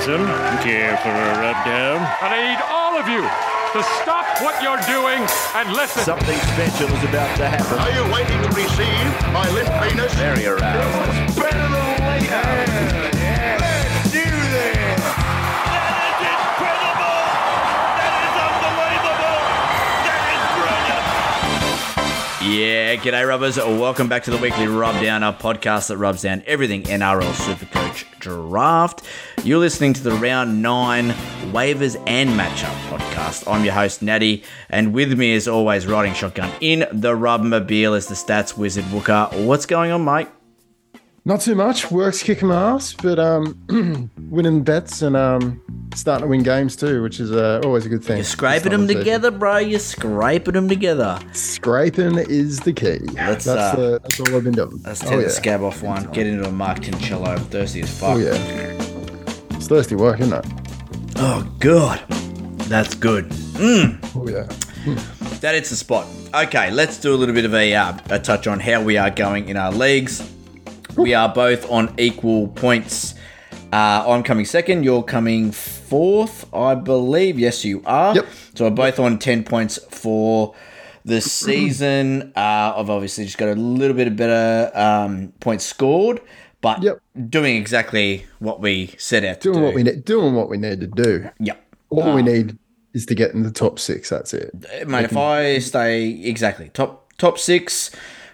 Robinson. Care for a rub down? And I need all of you to stop what you're doing and listen. Something special is about to happen. Are you waiting to receive my limp penis? Very aroused. Better than later. Yeah, g'day rubbers. Welcome back to the weekly Rub Down, a podcast that rubs down everything NRL Supercoach Draft. You're listening to the Round 9 Waivers and Matchup podcast. I'm your host, Natty, and with me, as always, riding shotgun in the Rubmobile is the stats wizard Wooker. What's going on, mate? Not too much. Work's kicking my ass, but um, winning bets and um, starting to win games too, which is uh, always a good thing. You're scraping them together, bro. You're scraping them together. Scraping is the key. Let's, that's, uh, the, that's all I've been doing. Let's oh, tear yeah. the scab off one. Get into a Mark Tincello. Thirsty as fuck. Oh yeah. It's thirsty work, isn't it? Oh, God. That's good. Oh yeah. That is the spot. Okay, let's do a little bit of a, uh, a touch on how we are going in our leagues. We are both on equal points. Uh, I'm coming second. You're coming fourth, I believe. Yes, you are. Yep. So we're both on ten points for the season. Uh, I've obviously just got a little bit of better um, points scored, but Yep. doing exactly what we set out to Doing do. what we need. Doing what we need to do. Yep. All we need is to get in the top six. That's it. mate. If I stay exactly top top six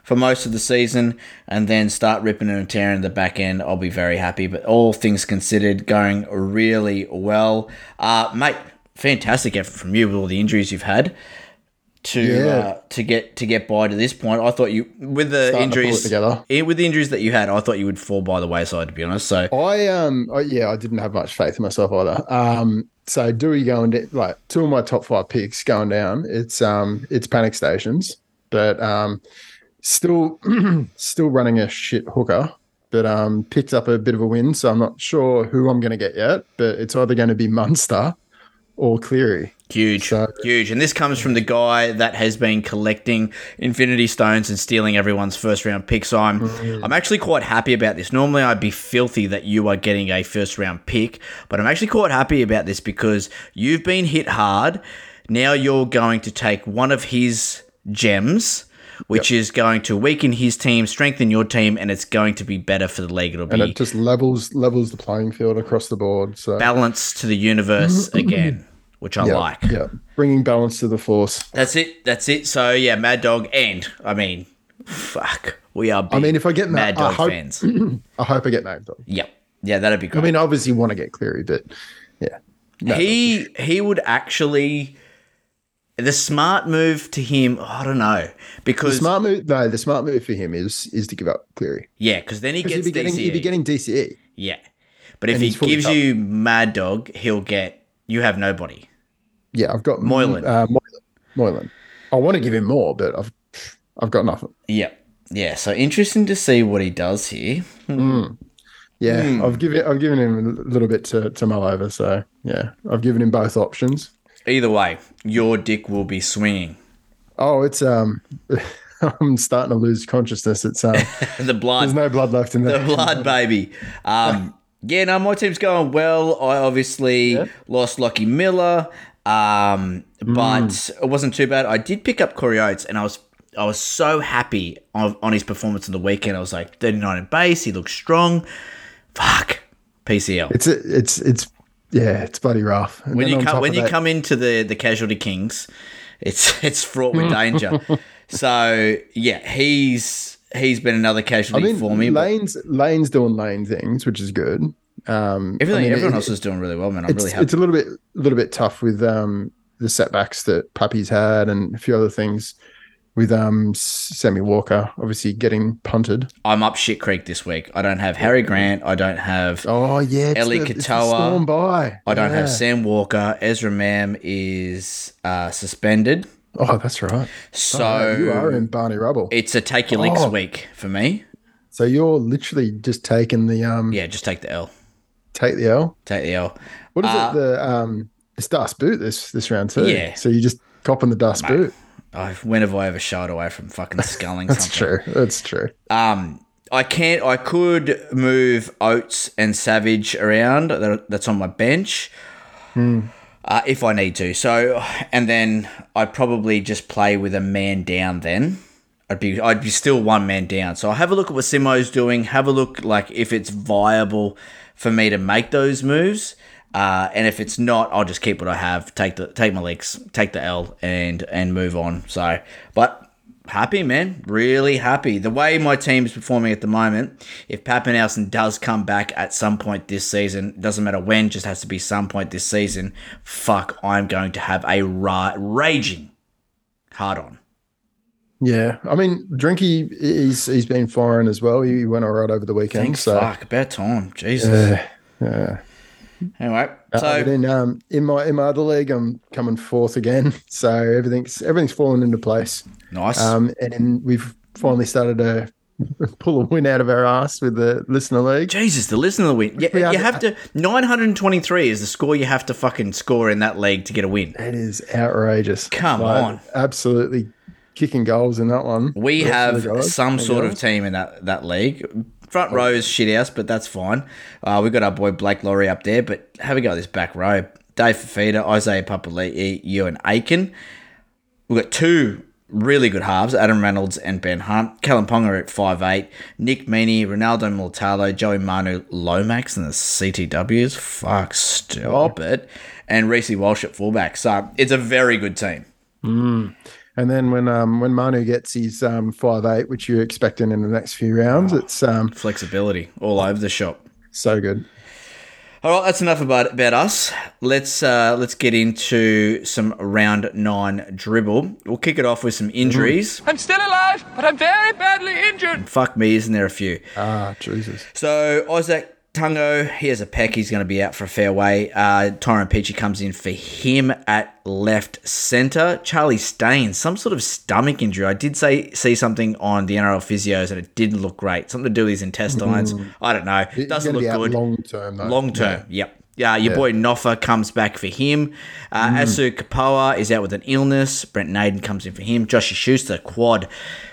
for most of the season, and then start ripping and tearing the back end, I'll be very happy. But all things considered, going really well, uh, mate. Fantastic effort from you with all the injuries you've had to Yeah. uh, to get to get by to this point. I thought you with the Starting injuries together. eh, with the injuries that you had, I thought you would fall by the wayside. To be honest, so I um yeah, I didn't have much faith in myself either. Um so Dewey going to like two of my top five picks going down. It's um it's panic stations, but um still still running a shit hooker. But um picked up a bit of a win, so I'm not sure who I'm gonna get yet, but it's either gonna be Munster or Cleary. Huge, So- huge. And this comes from the guy that has been collecting Infinity Stones and stealing everyone's first round pick. So I'm, I'm actually quite happy about this. Normally, I'd be filthy that you are getting a first round pick, but I'm actually quite happy about this because you've been hit hard. Now you're going to take one of his gems, which is going to weaken his team, strengthen your team, and it's going to be better for the league. It'll And be it just levels levels the playing field across the board. So balance to the universe again, which I yeah, like. yeah, bringing balance to the force. That's it. That's it. So yeah, Mad Dog, and I mean, fuck, we are. Big I mean, if I get Mad Mad, I Dog hope, fans, I hope I get Mad Dog. Yep. yeah, that'd be great. I mean, obviously want to get Cleary, but yeah. he he would actually. The smart move to him, I don't know, because The smart move, no, the smart move for him is is to give up Cleary yeah, because then he gets he'd be getting he'd be getting DCE. yeah, but if And he gives you Mad Dog, he'll get you have nobody. Yeah, I've got Moylan. Uh, Moylan. Moylan. I want to give him more, but I've I've got nothing. Yeah, yeah. So interesting to see what he does here. Yeah, Hmm. I've given I've given him a little bit to, to mull over. So yeah, I've given him both options. Either way, your dick will be swinging. Oh, it's um, I'm starting to lose consciousness. It's um, The blood. there's no blood left in there. the blood baby. Um, yeah, no, my team's going well. I obviously lost Lockie Miller, um, but it wasn't too bad. I did pick up Corey Oates, and I was I was so happy on, on his performance on the weekend. I was like 39 in base. He looks strong. Fuck PCL. It's a, it's it's yeah, it's bloody rough. And when you come when you that- come into the the casualty kings, it's it's fraught with danger. so yeah, he's he's been another I casualty mean, for me. Lane's Lane's doing Lane things, which is good. Um, everything I mean, everyone it- else is doing really well, man. I'm really happy. it's a little bit a little bit tough with um the setbacks that Puppy's had and a few other things with um Sammy Walker obviously getting punted. I'm up shit creek this week. I don't have Harry Grant. I don't have. Oh yeah, Ellie the- Katoa. storm by. I don't have Sam Walker. Ezra Mam is uh, suspended. Oh, that's right. So Oh, you are in Barney Rubble. it's a take your licks Oh. week for me. so you're literally just taking the um Yeah, just take the L. take the L. Take the L. What is Uh, it? The um it's dust boot this this round too. Yeah. So you just copping the dust boot. I when have I ever shied away from fucking sculling That's something? true. That's true. Um, I can't. I could move Oates and Savage around. That's on my bench. Uh, if I need to. So, and then I'd probably just play with a man down. Then I'd be I'd be still one man down. So I'll have a look at what Simo's doing. Have a look like if it's viable for me to make those moves. Uh, and if it's not, I'll just keep what I have. Take the take my legs, take the L, and and move on. So, but happy man, really happy. The way my team is performing at the moment. If Papenhuyzen does come back at some point this season, doesn't matter when, just has to be some point this season. Fuck, I'm going to have a ra- raging hard on. Yeah, I mean, Drinky, he's he's been firing as well. He went all right over the weekend. Thanks, so, fuck, about time. Jesus. yeah. Anyway, Uh, so but in um in my in my other league, I'm coming fourth again. So everything's everything's fallen into place. nice. Um, and then we've finally started to pull a win out of our ass with the listener league. Jesus, the listener win. Yeah, Yeah, you have to. 923 is the score you have to fucking score in that league to get a win. That is outrageous. Come Like, on. absolutely kicking goals in that one. We have of the guys some sort of team in that, that league. Front row is shit house, but that's fine. Uh, we've got our boy Blake Lawrie up there, but have a go at this back row. Dave Fifita, Isaiah Papali'i, Euan Aitken. We've got two really good halves, Adam Reynolds and Ben Hunt. Kalyn Ponga at 5'8", Nick Meaney, Ronaldo Mulitalo, Joey Manu Lomax and the CTWs. Fuck, stop it. And Reece Walsh at fullback. So it's a very good team. And then when um when Manu gets his um five eight, which you're expecting in the next few rounds, it's um Flexibility all over the shop. so good. All right, that's enough about about us. Let's uh, let's get into some round nine dribble. We'll kick it off with some injuries. I'm still alive, but I'm very badly injured. Fuck me, isn't there a few? Ah, Jesus. So Isaac Tungo, he has a peck. He's going to be out for a fair way. Uh, Tyrone Peachey comes in for him at left centre. Charlie Staines, some sort of stomach injury. I did say see something on the NRL physios and it didn't look great. Something to do with his intestines. I don't know. It Doesn't look good. long term though. Long term, yep. Yeah, your boy Noffa comes back for him. Uh, Asu Kepaoa is out with an illness. Brent Naden comes in for him. Josh Schuster, quad.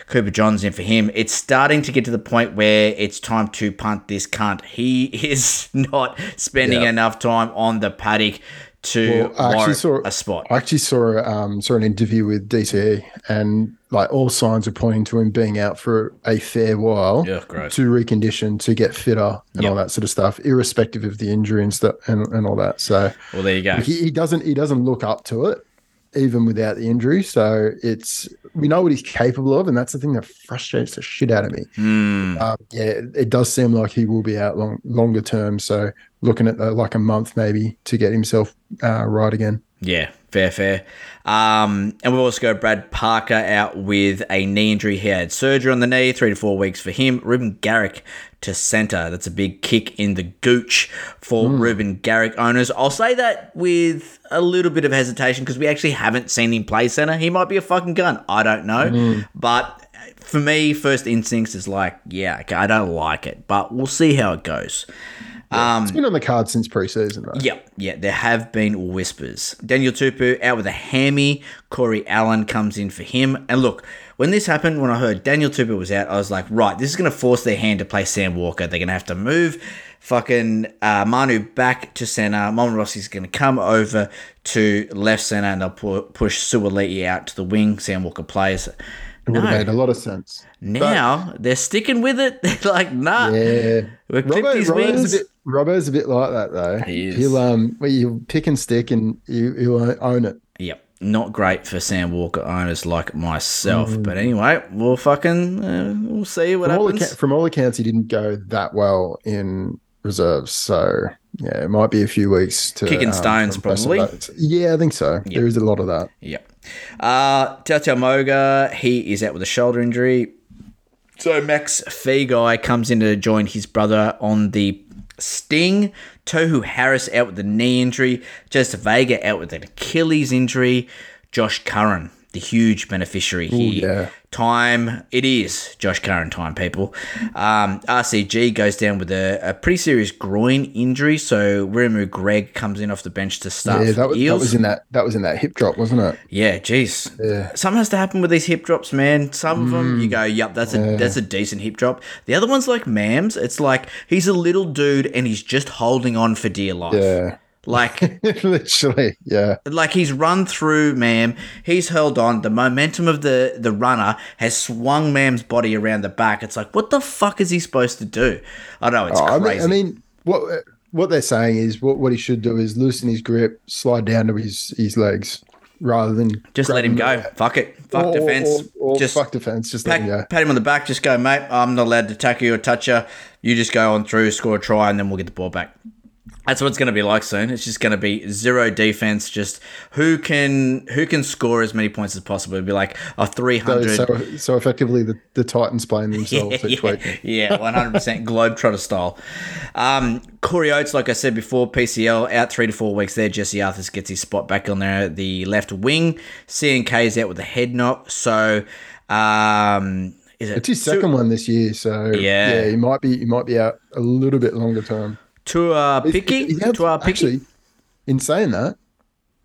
Cooper John's in for him. It's starting to get to the point where it's time to punt this cunt. He is not spending Yeah. enough time on the paddock to Well, I actually saw a spot. I actually saw um saw an interview with DCE and like all signs are pointing to him being out for a fair while Yeah, to recondition to get fitter and Yep. all that sort of stuff, irrespective of the injury and stuff and, and all that. So Well, there you go. he, he doesn't he doesn't look up to it even without the injury. So it's we know what he's capable of, and that's the thing that frustrates the shit out of me. Hmm. Um, yeah, it, it does seem like he will be out long longer term. So looking at the, like a month maybe to get himself uh, right again. Yeah, fair, fair. Um, and we've also got Brad Parker out with a knee injury. He had surgery on the knee, three to four weeks for him. Reuben Garrick to centre. That's a big kick in the gooch for Reuben Garrick owners. I'll say that with a little bit of hesitation because we actually haven't seen him play centre. He might be a fucking gun. I don't know. But for me, first instincts is like, yeah, okay, I don't like it, but we'll see how it goes. It's been on the card since preseason, though. Yeah, yeah, there have been whispers. Daniel Tupou out with a hammy. Corey Allan comes in for him. And look, when this happened, when I heard Daniel Tupou was out, I was like, right, this is going to force their hand to play Sam Walker. They're going to have to move fucking uh, Manu back to center. Mon Rossi's going to come over to left center and they'll pu- push Suaalii out to the wing. Sam Walker plays. It would have made a lot of sense. Now they're sticking with it. They're like, nah. Yeah, We've Robbo, his Robbo's wings. a bit. Robbo's a bit like that though. He is. He'll um, well, you pick and stick and you you own it. Yep. Not great for Sam Walker owners like myself. But anyway, we'll fucking uh, we'll see what From all, happens. from all accounts, he didn't go that well in reserves. So yeah, it might be a few weeks to Kicking um, stones, for the rest of probably. Yeah, I think so. There is a lot of that. Yep. Uh, Tautau Moga, he is out with a shoulder injury. So Max Feagai comes in to join his brother on the Sting. Tohu Harris out with the knee injury. Jazz Tevaga out with an Achilles injury. Josh Curran the huge beneficiary here. yeah. Time, it is Josh Curran time, people. Um, RCG goes down with a, a pretty serious groin injury, so Wiremu Greig comes in off the bench to start Yeah, that was, that was in that that was in that hip drop, wasn't it? Yeah, jeez. Something has to happen with these hip drops, man. Some of them, you go, "Yep, that's a that's a decent hip drop." The other one's like Mams. It's like he's a little dude and he's just holding on for dear life. Yeah. Like, Literally, yeah. like he's run through Mam. He's held on. The momentum of the the runner has swung Mam's body around the back. It's like, what the fuck is he supposed to do? I know it's Oh, I mean, crazy. I mean, what what they're saying is what, what he should do is loosen his grip, slide down to his his legs, rather than just let him go. Fuck it. Fuck Or- defense. Or, or just fuck defense. Just let pat, him go. pat him on the back. Just go, mate. I'm not allowed to tackle you or touch you. You just go on through, score a try, and then we'll get the ball back. That's what it's going to be like soon. It's just going to be zero defense. Just who can who can score as many points as possible. It'd be like a three hundred. So, so, so effectively, the, the Titans playing themselves each week. yeah, one hundred percent Globetrotter style. Um, Corey Oates, like I said before, PCL out three to four weeks there. Jesse Arthars gets his spot back on there, the left wing. CNK is out with a head knock. So, um, is it It's his second one this year, so Yeah. yeah, he might be he might be out a little bit longer term. Tua He's- Picky? had- Tua Picky? Actually, in saying that,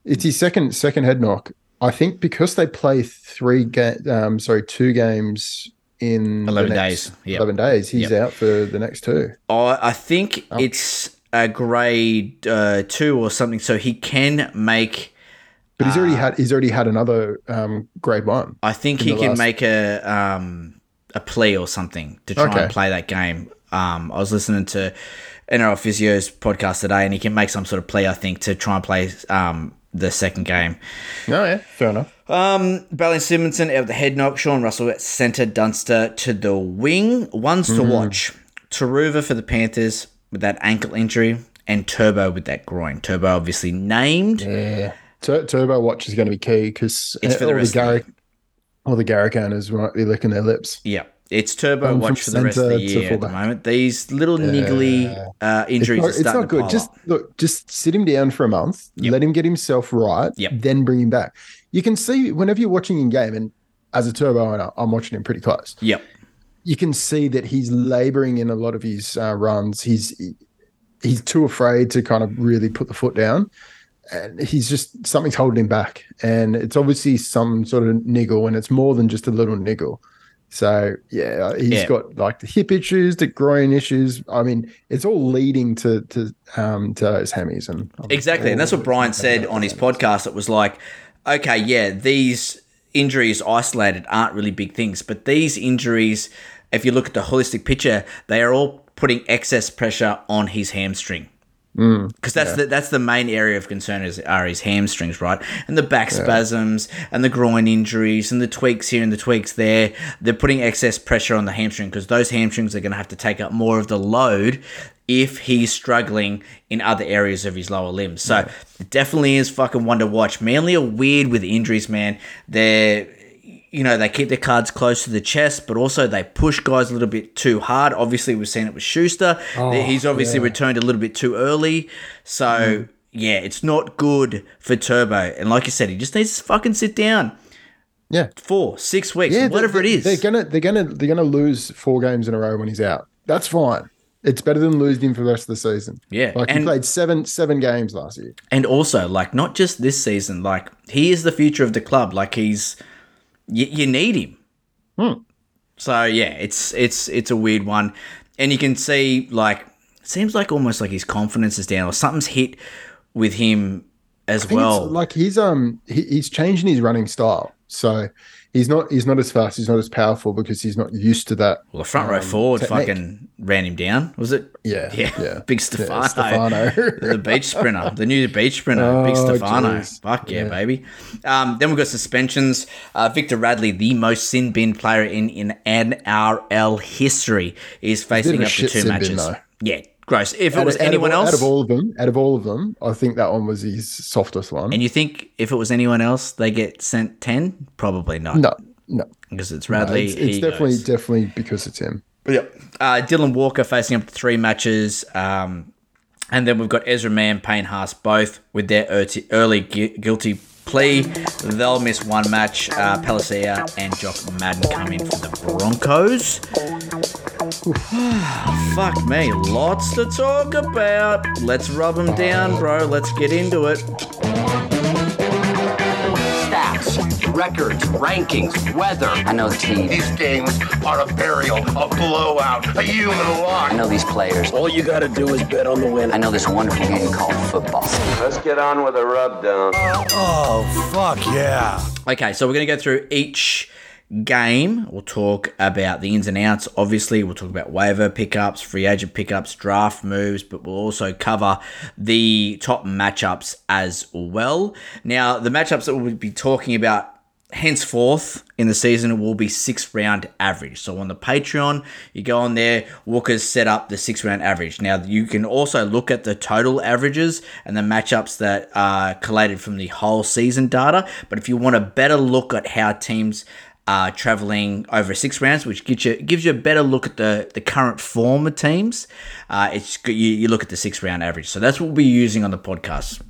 it's his second second head knock. I think because they play three ga- um sorry two games in 11 next days, yep. Eleven days. He's Yep. out for the next two. I I think it's a grade uh, two or something, so he can make. But he's already had he's already had another um, grade one. I think he can last- make a um, a plea or something to try and play that game. Um, I was listening to NRL Physio's podcast today, and he can make some sort of plea. I think to try and play um, the second game. Oh yeah, fair enough. Um, Ballin Simonsson out of the head knock. Sean Russell at centre. Dunster to the wing. Ones Mm-hmm. to watch. Taruva for the Panthers with that ankle injury, and Turbo with that groin. Turbo obviously named. Yeah, Tur- Turbo Watch is going to be key because It's for the rest the Garrick, all the Garrick owners might be licking their lips. Yeah, it's Turbo Going watch for the rest of the year at the moment. These little niggly uh, It's injuries not, are it's not good. Just up. look, just sit him down for a month, Yep. let him get himself right, Yep. then bring him back. You can see whenever you're watching in game, and as a turbo owner, I'm watching him pretty close. Yep. You can see that he's laboring in a lot of his uh, runs. He's he's too afraid to kind of really put the foot down, and he's just something's holding him back. And it's obviously some sort of niggle, and it's more than just a little niggle. So yeah, he's Yeah. got like the hip issues, the groin issues. I mean, it's all leading to to um to those hammies and Exactly, and that's what Brian said on his podcast. It was like, okay, yeah, these injuries isolated aren't really big things, but these injuries, if you look at the holistic picture, they are all putting excess pressure on his hamstring. Mm. Because that's the that's the main area of concern is are his hamstrings, right? And the back spasms and the groin injuries and the tweaks here and the tweaks there. They're putting excess pressure on the hamstring because those hamstrings are going to have to take up more of the load if he's struggling in other areas of his lower limbs. So it definitely is fucking one to watch. Manly are weird with injuries, man. They're you know, they keep their cards close to the chest, but also they push guys a little bit too hard. Obviously, we've seen it with Schuster. Oh, he's obviously returned a little bit too early. So, mm. yeah, it's not good for Turbo. And like you said, he just needs to fucking sit down. yeah, Four, six weeks, yeah, whatever they, it is. They're gonna they're gonna they're gonna lose four games in a row when he's out. That's fine. It's better than losing him for the rest of the season. Yeah, like he played seven seven games last year. And also, like, not just this season, like, he is the future of the club. Like, he's, you, you need him. So, yeah, it's, it's, it's a weird one. And you can see, like, seems like almost like his confidence is down or something's hit with him as well. it's like he's um he, he's changing his running style. So he's not he's not as fast, he's not as powerful because he's not used to that. well, the front row um, forward technique. fucking ran him down. Was it? Yeah, Yeah. yeah. Big Yeah, Stefano. Stefano. the beach sprinter. The new beach sprinter. Big Oh, Stefano. jeez. Fuck yeah, baby. Um, then we've got suspensions. Uh, Victor Radley, the most sin bin player in, in NRL history, is facing up to two sin bin, matches. yeah, gross. If it Out was of- out of anyone all- else, out of all of them, out of all of them, I think that one was his softest one. and you think if it was anyone else, they get sent 10? Probably not. no, no, Because it's no, Radley. it's, it's definitely goes. definitely because it's him. Yep. Uh, Dylan Walker facing up to three matches. Um, and then we've got Ezra Mam, Payne Haas, both with their earty- early gui- guilty plea. They'll miss one match. Uh, Palasia and Jock Madden come in for the Broncos. Ah, fuck me, lots to talk about. Let's rub them down, bro. Let's get into it. Stats, records, rankings, weather. I know the team. These games are a burial, a blowout, a human lock. I know these players. All you gotta do is bet on the win. I know this wonderful game called football. Let's get on with the rub down. Oh, fuck yeah. Okay, so we're going to go through each game. We'll talk about the ins and outs. Obviously, we'll talk about waiver pickups, free agent pickups, draft moves, but we'll also cover the top matchups as well. Now, the matchups that we'll be talking about henceforth in the season will be six round average. So on the Patreon, you go on there, Walker's set up the six round average. Now you can also look at the total averages and the matchups that are collated from the whole season data. But if you want a better look at how teams are traveling over six rounds, which gives you gives you a better look at the, the current form of teams, uh, it's you, you look at the six round average. So that's what we'll be using on the podcast.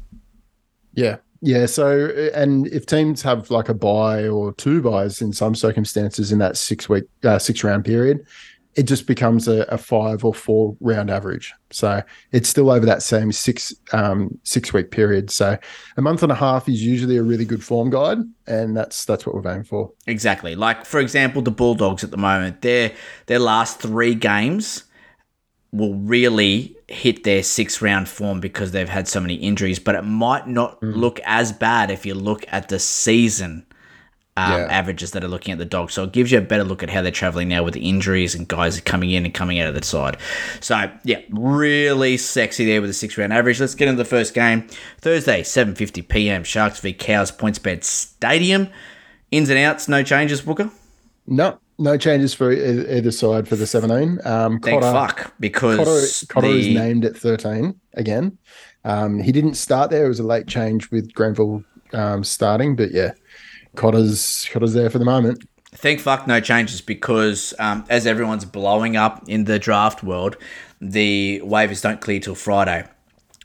Yeah. Yeah. So, and if teams have like a buy or two buys in some circumstances in that six week, uh, six round period, it just becomes a, a five or four round average. So it's still over that same six um, six week period. So a month and a half is usually a really good form guide, and that's that's what we're aiming for. Exactly. Like for example, the Bulldogs at the moment, their their last three games will really hit their six round form because they've had so many injuries, but it might not look as bad if you look at the season um, Yeah. averages that are looking at the dog. So it gives you a better look at how they're traveling now with the injuries and guys are coming in and coming out of the side. So yeah, really sexy there with the six round average. Let's get into the first game. Thursday, 7.50 p.m. Sharks v Cows, PointsBet Stadium. Ins and outs, no changes, Booker? No, no changes for either side for the 17. Um, Thank Cotter- fuck because Cotter, Cotter is named at 13 again. Um, he didn't start there. It was a late change with Granville um, starting, but yeah, Cotter's Cotter's there for the moment. Thank fuck no changes because um, as everyone's blowing up in the draft world, the waivers don't clear till Friday.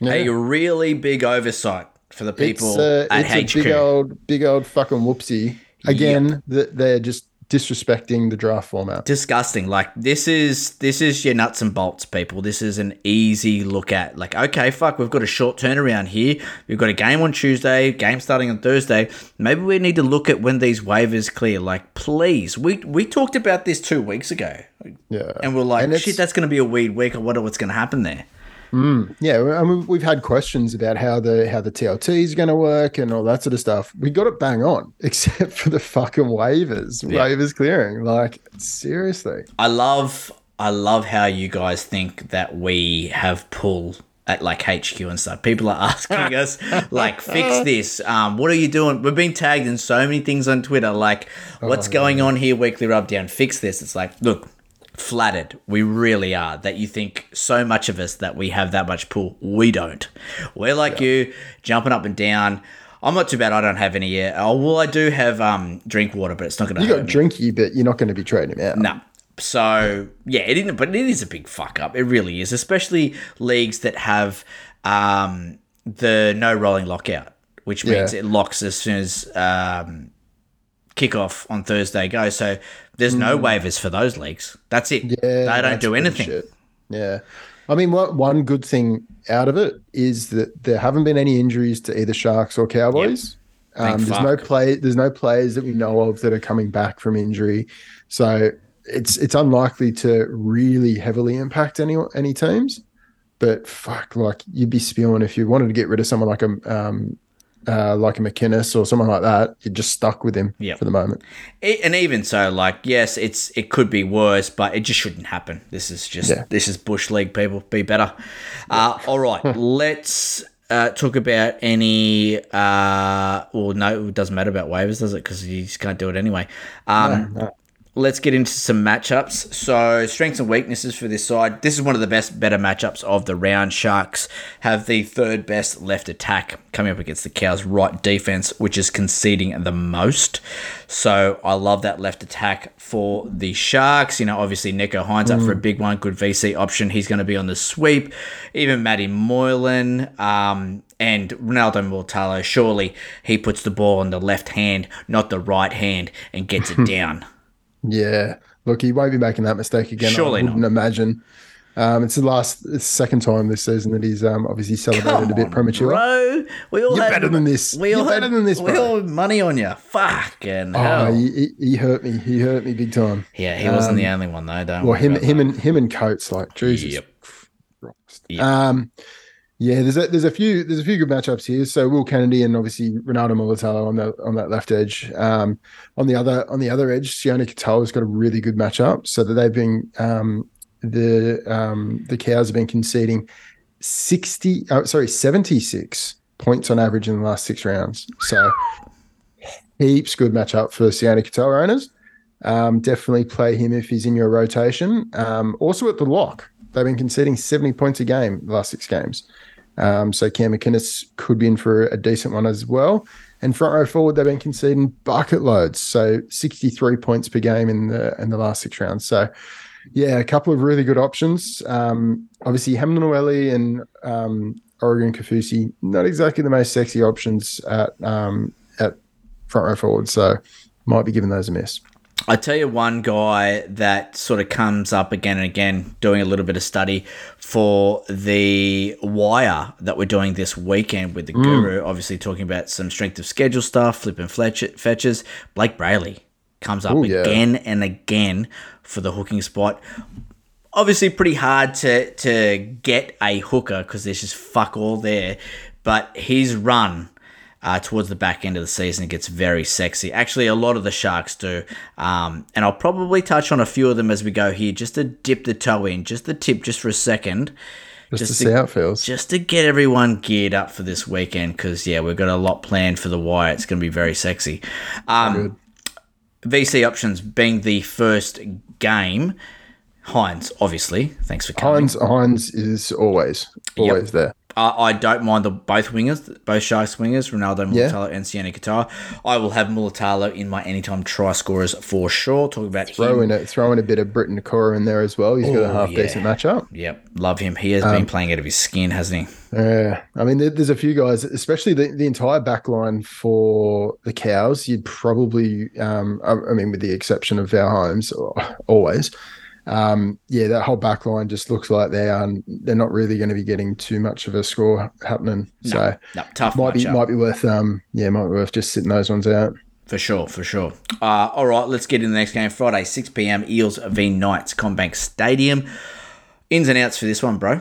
A really big oversight for the people it's, uh, at it's HQ. a big old, big old fucking whoopsie. Again, that they're just disrespecting the draft format. disgusting. Like this is this is your nuts and bolts, people. This is an easy look at. Like, okay, fuck, we've got a short turnaround here. We've got a game on Tuesday, game starting on Thursday. Maybe we need to look at when these waivers clear. Like, please, we we talked about this two weeks ago, Yeah, and we're like, And shit, that's going to be a weird week. I wonder what's going to happen there. Yeah, I mean, we've had questions about how the how the TLT is going to work and all that sort of stuff. We got it bang on, except for the fucking waivers, Yeah. waivers clearing. Like seriously, I love I love how you guys think that we have pull at like HQ and stuff. People are asking us like fix this. Um, what are you doing? We've been tagged in so many things on Twitter like what's going on here weekly rub down fix this. It's like look flattered we really are that you think so much of us that we have that much pull we don't we're like you jumping up and down i'm not too bad i don't have any yet oh well i do have um drink water but it's not gonna you hurt got drinky, but you're not going to be trading him out. No. So yeah, it isn't, but it is a big fuck up. It really is, especially leagues that have um, the no rolling lockout, which means Yeah. it locks as soon as um, kickoff on Thursday goes. So there's no waivers for those leagues. That's it. Yeah, they don't do anything. shit. Yeah. I mean, what one good thing out of it is that there haven't been any injuries to either Sharks or Cowboys. Thank Um, there's no play. There's no players that we know of that are coming back from injury, so it's it's unlikely to really heavily impact any any teams. But fuck, like you'd be spewing if you wanted to get rid of someone like a um, uh, like a McInnes or someone like that. You're just stuck with him Yep. for the moment. E- and even so, like yes, it's it could be worse, but it just shouldn't happen. This is just Yeah. this is bush league. People be better. Uh, all right, let's uh, talk about any. Uh, well, no, it doesn't matter about waivers, does it? Because you just can't do it anyway. Um, Let's get into some matchups. So, strengths and weaknesses for this side. This is one of the best, better matchups of the round. Sharks have the third best left attack coming up against the Cows' right defense, which is conceding the most. So, I love that left attack for the Sharks. You know, obviously, Nicho Hynes up for a big one, good VC option. He's going to be on the sweep. Even Matty Moylan, um, and Ronaldo Mulitalo, surely he puts the ball in the left hand, not the right hand, and gets it down. Yeah. Look, he won't be making that mistake again. Surely I wouldn't not. imagine. Um, it's the last, it's the second time this season that he's um, obviously celebrated Come a bit on, premature. bro. We all You're had, better than this. We all You're had, better than this, We all had money on you. Fucking Oh, hell. he, he- he hurt me. He hurt me big time. yeah, he wasn't the only one though. Don't Well, him, him, that. and him and Coates, like Jesus. Yep. Christ. Yep. Um, yeah, there's a, there's a few there's a few good matchups here. So Will Kennedy and obviously Ronaldo Mulitalo on the on that left edge. Um, on the other on the other edge, Sione Katoa's got a really good matchup. So that they've been um, the um, the cows have been conceding sixty oh, sorry seventy six points on average in the last six rounds. So heaps good matchup for Sione Katoa owners. Um, definitely play him if he's in your rotation. Um, also at the lock, they've been conceding 70 points a game the last six games. Um, so Cam McInnes could be in for a decent one as well. And front row forward, they've been conceding bucket loads, so 63 points per game in the in the last six rounds. So yeah, a couple of really good options. Um, obviously, Hamlin and um, Oregon Kaufusi, not exactly the most sexy options at um, at front row forward. So might be giving those a miss. I tell you one guy that sort of comes up again and again, doing a little bit of study for the wire that we're doing this weekend with the mm. Guru. Obviously, talking about some strength of schedule stuff, flipping fletch- fetches. Blayke Brailey comes up Ooh, yeah. again and again for the hooking spot. Obviously, pretty hard to to get a hooker because there's just fuck all there. But his run uh, towards the back end of the season. It gets very sexy. Actually, a lot of the Sharks do. Um, and I'll probably touch on a few of them as we go here, just to dip the toe in, just the tip, just for a second. Just, to see how it feels. Just to get everyone geared up for this weekend, because, yeah, we've got a lot planned for the wire. It's going to be very sexy. Um, VC options being the first game. Hynes, obviously. Thanks for coming. Hynes, Hynes is always always there. Uh, I don't mind the both wingers, both Sharks wingers, Ronaldo Yeah. And Sione Katoa. I will have Mulitalo in my anytime try scorers for sure. Talk about throwing a throw in a bit of Briton Nikora in there as well. He's got Oh, a half yeah. decent matchup. Yep, love him. He has Um, been playing out of his skin, hasn't he? Yeah, I mean, there, there's a few guys, especially the, the entire back line for the cows. You'd probably, um, I, I mean, with the exception of our homes, always. Um, yeah, that whole back line just looks like they are. They're not really going to be getting too much of a score happening. so no, tough might be might be worth, um, yeah, might be worth just sitting those ones out. For sure, for sure. Uh, all right, let's get in the next game. Friday, 6 p.m. Eels v Knights, Combank Stadium. Ins and outs for this one, bro.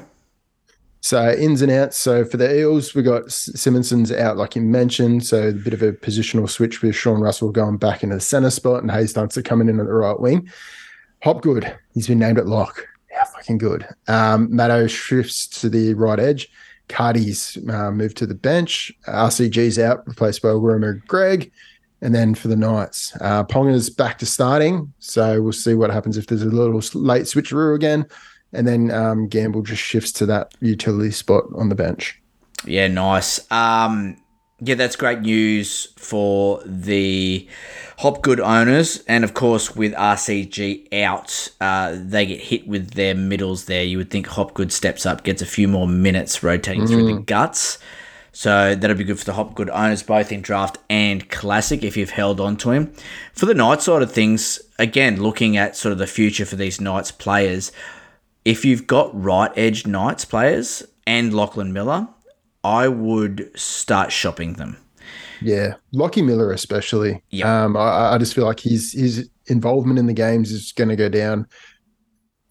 So ins and outs. So for the Eels, we got Simonson's out, like you mentioned. So a bit of a positional switch with Sean Russell going back into the centre spot and Hayze Dunster coming in at the right wing. Hopgood, he's been named at lock. How fucking good. Um, Maddo shifts to the right edge. Cardi's uh, moved to the bench. RCG's out, replaced by Wiremu Greig. And then for the Knights, uh, Ponga's back to starting. So we'll see what happens if there's a little late switcheroo again. And then um, Gamble just shifts to that utility spot on the bench. Yeah, nice. Um, yeah, that's great news for the Hopgood owners, and of course with RCG out, uh, they get hit with their middles. There, you would think Hopgood steps up, gets a few more minutes rotating through the guts. So that'll be good for the Hopgood owners, both in draft and classic, if you've held on to him. For the Knights side of things, again, looking at sort of the future for these Knights players, if you've got right edge Knights players and Lachlan Miller, I would start shopping them. Yeah, Lockie Miller especially. Yeah. Um, I, I just feel like his his involvement in the games is going to go down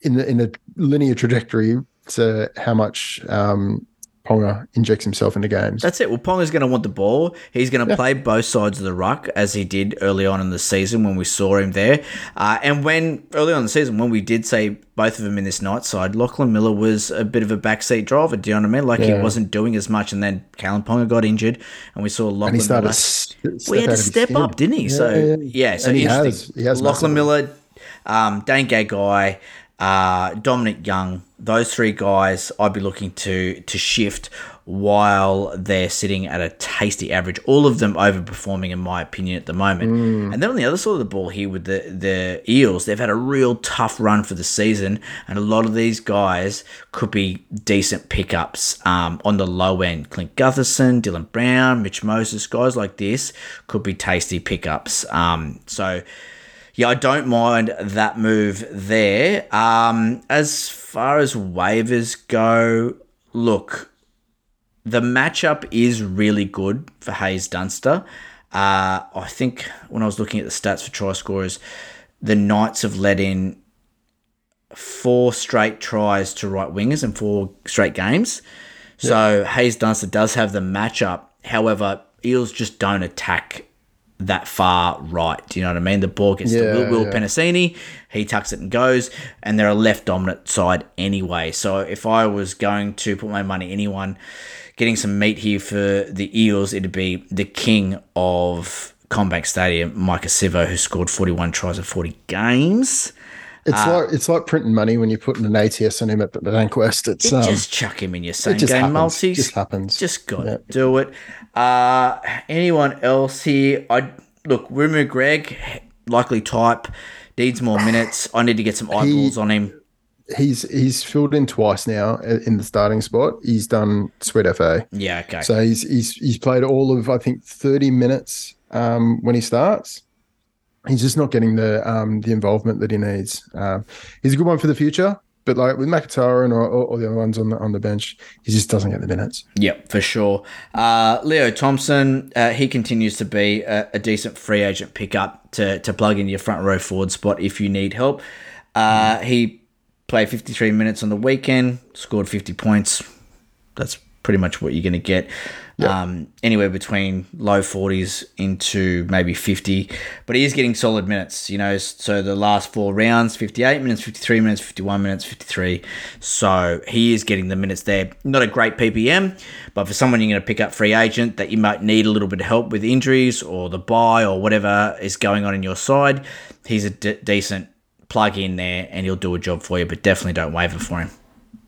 in the in a linear trajectory to how much um, Ponga injects himself into games. That's it. Well, Ponga's going to want the ball. He's going to play both sides of the ruck as he did early on in the season when we saw him there. Uh, and when early on in the season when we did say both of them in this night side, Lachlan Miller was a bit of a backseat driver. Do you know what I mean? Like he wasn't doing as much, and then Callum Ponga got injured, and we saw Lachlan and he started Miller. to s- Well, he step had to out of his step skin. up, didn't he? Yeah, so yeah, yeah, so and he has. He has Lachlan. Miller, um, Dane Gagai, uh, Dominic Young, those three guys, I'd be looking to to shift while they're sitting at a tasty average. All of them overperforming, in my opinion, at the moment. And then on the other side of the ball here with the, the Eels, they've had a real tough run for the season, and a lot of these guys could be decent pickups um, on the low end. Clint Gutherson, Dylan Brown, Mitch Moses, guys like this could be tasty pickups. Um, so, yeah, I don't mind that move there. Um, as far as waivers go, look, the matchup is really good for Hayze Dunster. Uh, I think when I was looking at the stats for try scorers, the Knights have let in four straight tries to right wingers in four straight games. So Hayze Dunster does have the matchup. However, Eels just don't attack that far right. Do you know what I mean? The ball gets Yeah, to Will, Will yeah. Penisini, he tucks it and goes, and they're a left dominant side anyway. So if I was going to put my money anyone getting some meat here for the Eels, it'd be the king of Combank Stadium, Maika Sivo, who scored 41 tries in 40 games. It's like it's like printing money when you're putting an ATS on him at the Bankwest. It's It um, just chuck him in your same game happens. multis. Just happens. Just got to Yeah. do it. Uh, anyone else here? I look, Wiremu Greig, likely type, needs more minutes. I need to get some eyeballs on him. he's he's filled in twice now in the starting spot. He's done Sweet FA. Yeah, okay. So he's he's he's played all of I think thirty minutes um, when he starts. He's just not getting the um, the involvement that he needs. Um, he's a good one for the future, but like with McIntyre and all the other ones on the on the bench, he just doesn't get the minutes. Yep, for sure. Uh, Leo Thompson, uh, he continues to be a, a decent free agent pickup to, to plug in your front row forward spot if you need help. Uh, he played 53 minutes on the weekend, scored 50 points. That's pretty much what you're going to get. Um, anywhere between low 40s into maybe 50, but he is getting solid minutes, you know. So the last four rounds 58 minutes, 53 minutes, 51 minutes, 53. So he is getting the minutes there. Not a great PPM, but for someone you're going to pick up free agent that you might need a little bit of help with injuries or the buy or whatever is going on in your side, he's a d- decent plug in there and he'll do a job for you, but definitely don't waver for him.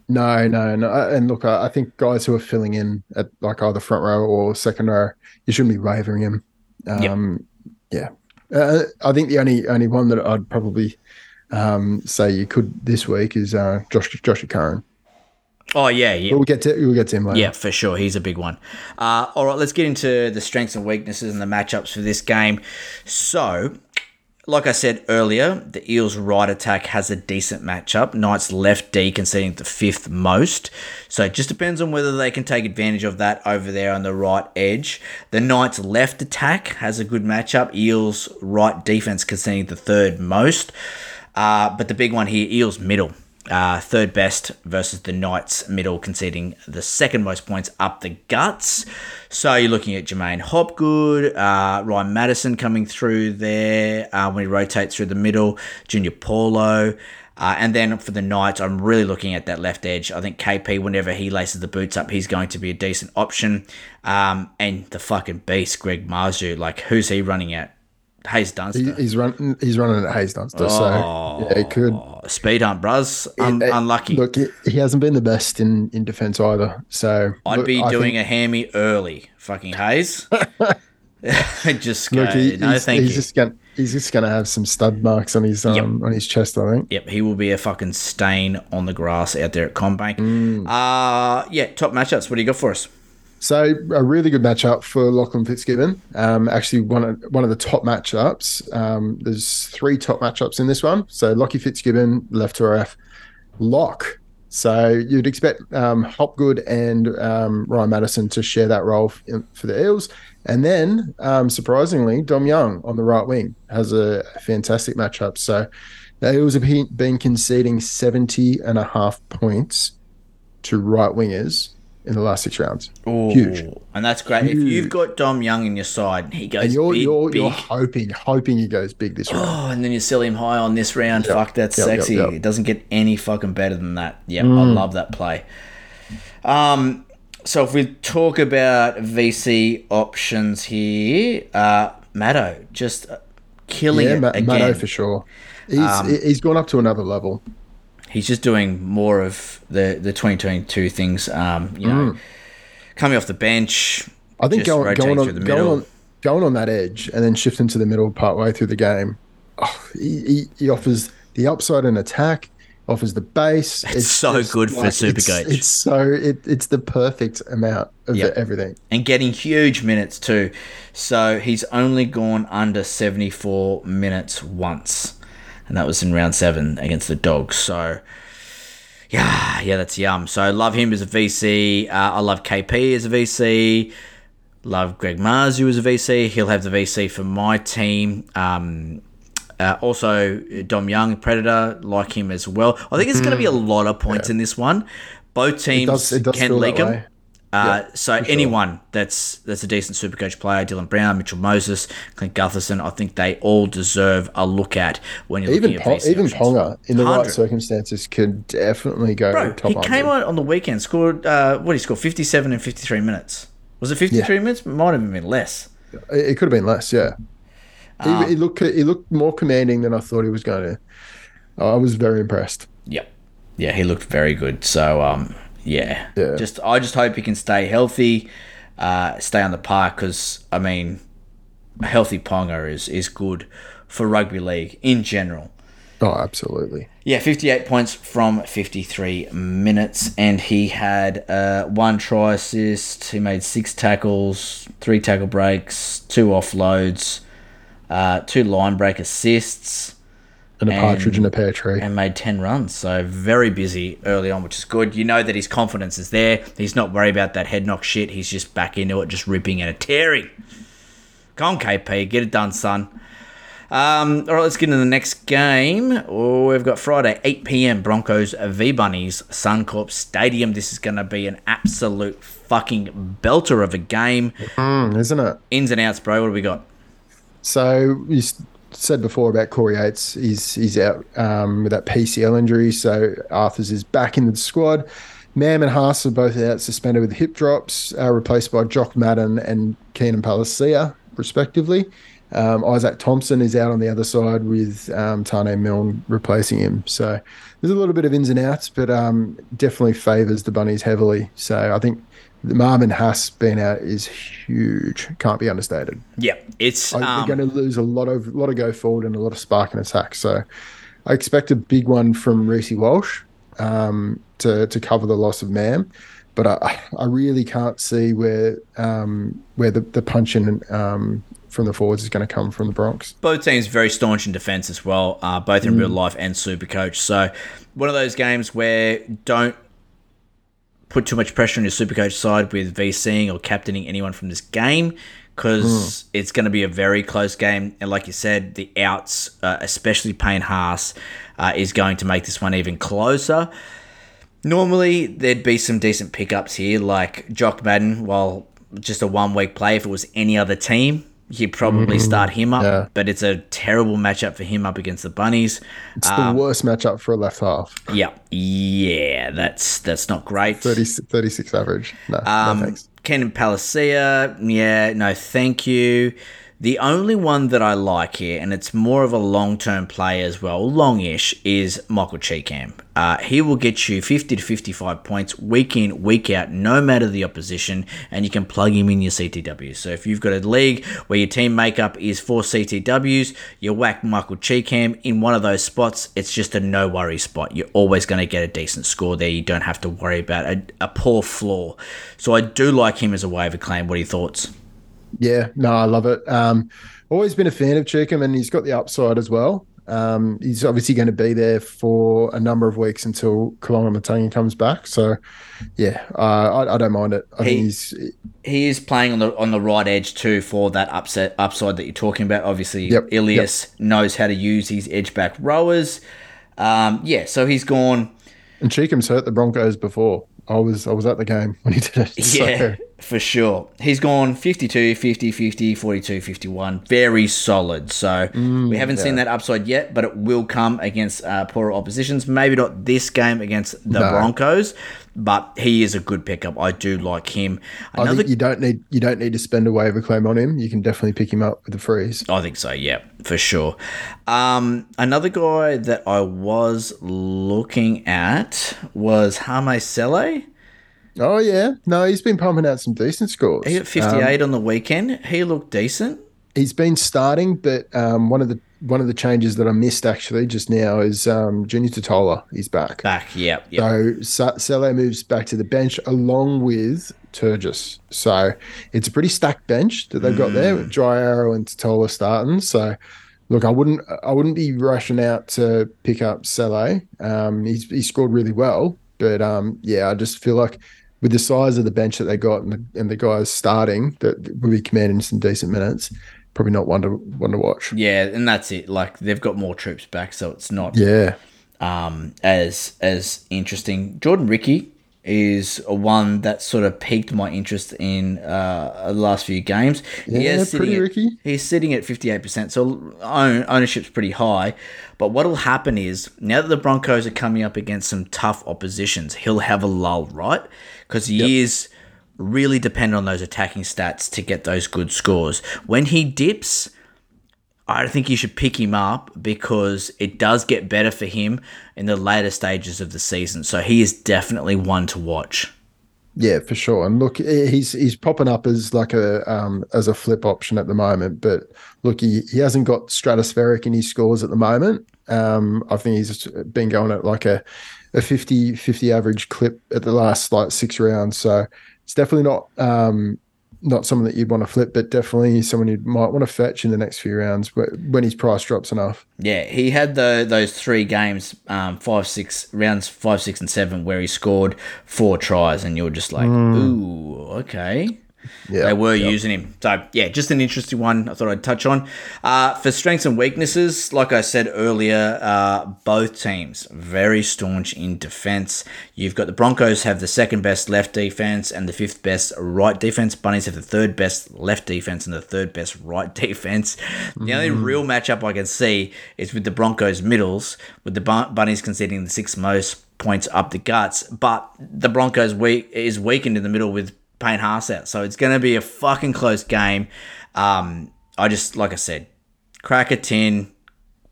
No, no, no. Uh, And look, I, I think guys who are filling in at like either front row or second row, you shouldn't be wavering him. Um, Yeah. Uh, I think the only only one that I'd probably um, say you could this week is uh, Josh Josh Curran. Oh, yeah, yeah. We'll get to we'll get to him later. Yeah, for sure. He's a big one. Uh, all right, let's get into the strengths and weaknesses and the matchups for this game. So, like I said earlier, the Eels' right attack has a decent matchup. Knights' left D conceding the fifth most. So it just depends on whether they can take advantage of that over there on the right edge. The Knights' left attack has a good matchup. Eels' right defense conceding the third most. Uh, but the big one here, Eels' middle. Uh, third best versus the Knights middle, conceding the second most points up the guts. So you're looking at J'maine Hopgood, uh, Ryan Matterson coming through there uh, when he rotates through the middle, Junior Paulo. Uh, and then for the Knights, I'm really looking at that left edge. I think KP, whenever he laces the boots up, he's going to be a decent option. Um, and the fucking beast, Greg Marzhew, like who's he running at? Hayze Dunster. He, he's run he's running at Hayze Dunster, so yeah, he could. Speed hump, bruz. Un- Uh, unlucky. Look, he, he hasn't been the best in in defense either. So I'd look, be I doing think- a hammy early, fucking Hayes. just go, Look, he, no, he's, thank he's you. just gonna he's just gonna have some stud marks on his um on his chest. I think. Yep, he will be a fucking stain on the grass out there at Combank. Mm. Uh, yeah, top matchups. What do you got for us? So a really good matchup for Lachlan Fitzgibbon. Um, actually one of one of the top matchups. Um, there's three top matchups in this one. So Lockie Fitzgibbon, left to RF, Lock. So you'd expect um, Hopgood and um, Ryan Matterson to share that role for the Eels. And then, um, surprisingly, Dom Young on the right wing has a fantastic matchup. So the Eels have been conceding 70 and a half points to right wingers in the last six rounds. Huge. And that's great. If you've got Dom Young in your side, he goes And you're big, you're big. you're hoping hoping he goes big this round. Oh, and then you sell him high on this round. Yep, Fuck, that's yep, sexy. yep. It doesn't get any fucking better than that. Yep, I Mm. love that play. Um, so if we talk about VC options here, uh, Maddo just uh, killing yeah, it Ma- again. Matto for sure. He's Um, he's gone up to another level. He's just doing more of the the 2022 things. Um, you know, Mm. coming off the bench. I think going, going on the going on going on that edge and then shifting to the middle part way through the game. Oh, he, he, offers the upside and attack, offers the base. It's so good for it's, Supercoach. It's so it, it's the perfect amount of Yep. everything. and getting huge minutes too. So he's only gone under 74 minutes once, and that was in round seven against the Dogs. So, yeah, yeah, that's yum. So I love him as a VC. Uh, I love KP as a VC. Love Greg Marzhew as a VC. He'll have the VC for my team. Um, uh, also, Dom Young, Predator, like him as well. I think it's going to be a lot of points in this one. Both teams does- it does can leak them. way. Uh, so anyone that's that's a decent Supercoach player, Dylan Brown, Mitchell Moses, Clint Gutherson, I think they all deserve a look at when you're Even looking at VC even. Ponga in the right circumstances could definitely go Bro, top he 100. came on on the weekend, scored uh, what did he score? Fifty seven and fifty three minutes. Was it fifty three minutes? Might have been less. It, could have been less, yeah. He, Um, he looked he looked more commanding than I thought he was going to. I was very impressed. Yep. Yeah, he looked very good. So um, yeah. Yeah. Just I just hope he can stay healthy, uh, stay on the park because I mean, a healthy Ponga is is good for rugby league in general. Oh, absolutely. Yeah, 58 points from 53 minutes, and he had uh, one try assist. He made six tackles, three tackle breaks, two offloads, uh, two line break assists, And a partridge in a pear tree. and made 10 runs. So very busy early on, which is good. You know that his confidence is there. He's not worried about that head knock shit. He's just back into it, just ripping and a tearing. Come on, KP, get it done, son. Um, all right, let's get into the next game. Oh, we've got Friday, 8 p.m. Broncos v Bunnies, Suncorp Stadium. This is going to be an absolute fucking belter of a game. Mm, isn't it? Ins and outs, bro. What do we got? So said before about Corey Oates. He's he's out um, with that PCL injury. So Arthars is back in the squad. Mam and Haas are both out suspended with hip drops, uh, replaced by Jock Madden and Keenan Palasia, respectively. Um, Izaac Thompson is out on the other side with um, Taane Milne replacing him. So there's a little bit of ins and outs, but um, definitely favours the Bunnies heavily. So I think the Marvin Haas being out is huge. Can't be understated. Yeah, it's I- um, they're going to lose a lot of lot of go forward and a lot of spark and attack. So I expect a big one from Reece Walsh um, to to cover the loss of Mam. But I, I really can't see where um, where the, the punching um, from the forwards is going to come from the Bronx. both teams very staunch in defense as well, uh, both in Mm. real life and super coach. So one of those games where don't put too much pressure on your super coach side with VCing or captaining anyone from this game because Mm. it's going to be a very close game. And like you said, the outs, uh, especially Payne Haas, uh, is going to make this one even closer. Normally, there'd be some decent pickups here, like Jock Madden. While just a one week play, if it was any other team, you'd probably start him up. Yeah. But it's a terrible matchup for him up against the Bunnies. It's Um, the worst matchup for a left half. Yeah, yeah, that's that's not great. 30, 36 average. No, no Um, thanks. Keenan Palasia, yeah, no, thank you. The only one that I like here, and it's more of a long term play as well, longish, is Michael Chee Kam. Uh, he will get you 50 to 55 points week in, week out, no matter the opposition, and you can plug him in your CTW. So if you've got a league where your team makeup is four CTWs, you whack Michael Chee Kam in one of those spots, it's just a no worry spot. You're always going to get a decent score there. You don't have to worry about a, a poor floor. So I do like him as a waiver claim. What are your thoughts? Yeah, no, I love it. Um, always been a fan of Chee Kam, and he's got the upside as well. Um, he's obviously going to be there for a number of weeks until Koloamatangi comes back. So, yeah, uh, I, I don't mind it. I He- he's he is playing on the on the right edge too for that upset upside that you're talking about. Obviously, Yep, Ilias knows how to use his edge back rowers. Um, yeah, so he's gone. and Chee Kam's hurt the Broncos before. I was I was at the game when he did it. Yeah, for sure. He's gone 52, 50, 50, 42, 51. Very solid. So we haven't seen that upside yet, but it will come against uh, poorer oppositions. Maybe not this game against the No. Broncos, but he is a good pickup. I do like him. I think you don't need you don't need to spend a waiver claim on him. You can definitely pick him up with the freeze. I think so, yeah, for sure. Um, another guy that I was looking at was Hame Sele. Oh yeah, no, he's been pumping out some decent scores. He got 58 on the weekend. He looked decent. he's been starting, but um, one of the one of the changes that I missed actually just now is um, Junior Tatola. He's back. Back, yep, yep. So Sa- Sele moves back to the bench along with Turgis. So it's a pretty stacked bench that they've got there with Dry Arrow and Tatola starting. So look, I wouldn't I wouldn't be rushing out to pick up Sele. Um, he's he scored really well, but um, yeah, I just feel like with the size of the bench that they got and the, and the guys starting that will be commanding some decent minutes, probably not one to one to watch. Yeah, and that's it. Like they've got more troops back, so it's not Yeah. um, as as interesting. Jordan Riki is a one that sort of piqued my interest in uh, the last few games. He Yeah, is pretty at- Riki. He's sitting at fifty eight percent, so own, ownership's pretty high. But what'll happen is now that the Broncos are coming up against some tough oppositions, he'll have a lull, right? Because he is really dependent on those attacking stats to get those good scores. When he dips, I think you should pick him up because it does get better for him in the later stages of the season. So he is definitely one to watch. Yeah, for sure. And look, he's he's popping up as like a um as a flip option at the moment. But look, he, he hasn't got stratospheric in his scores at the moment. Um, I think he's been going at like a a 50, 50 average clip at the last like six rounds. So it's definitely not um not someone that you'd want to flip, but definitely someone you might want to fetch in the next few rounds wh- when his price drops enough. Yeah, he had the, those three games, um, five, six rounds, five, six, and seven, where he scored four tries, and you're just like, ooh, okay. Yeah, they were yep. using him. So yeah, just an interesting one. I thought I'd touch on. Uh, for strengths and weaknesses, like I said earlier, uh, both teams very staunch in defense. You've got the Broncos have the second best left defense and the fifth best right defense. Bunnies have the third best left defense and the third best right defense. The only real matchup I can see is with the Broncos middles, with the Bun- Bunnies conceding the sixth most points up the guts, but the Broncos weak is weakened in the middle with Payne Haas out. So it's going to be a fucking close game. Um, I just, like I said, crack a tin,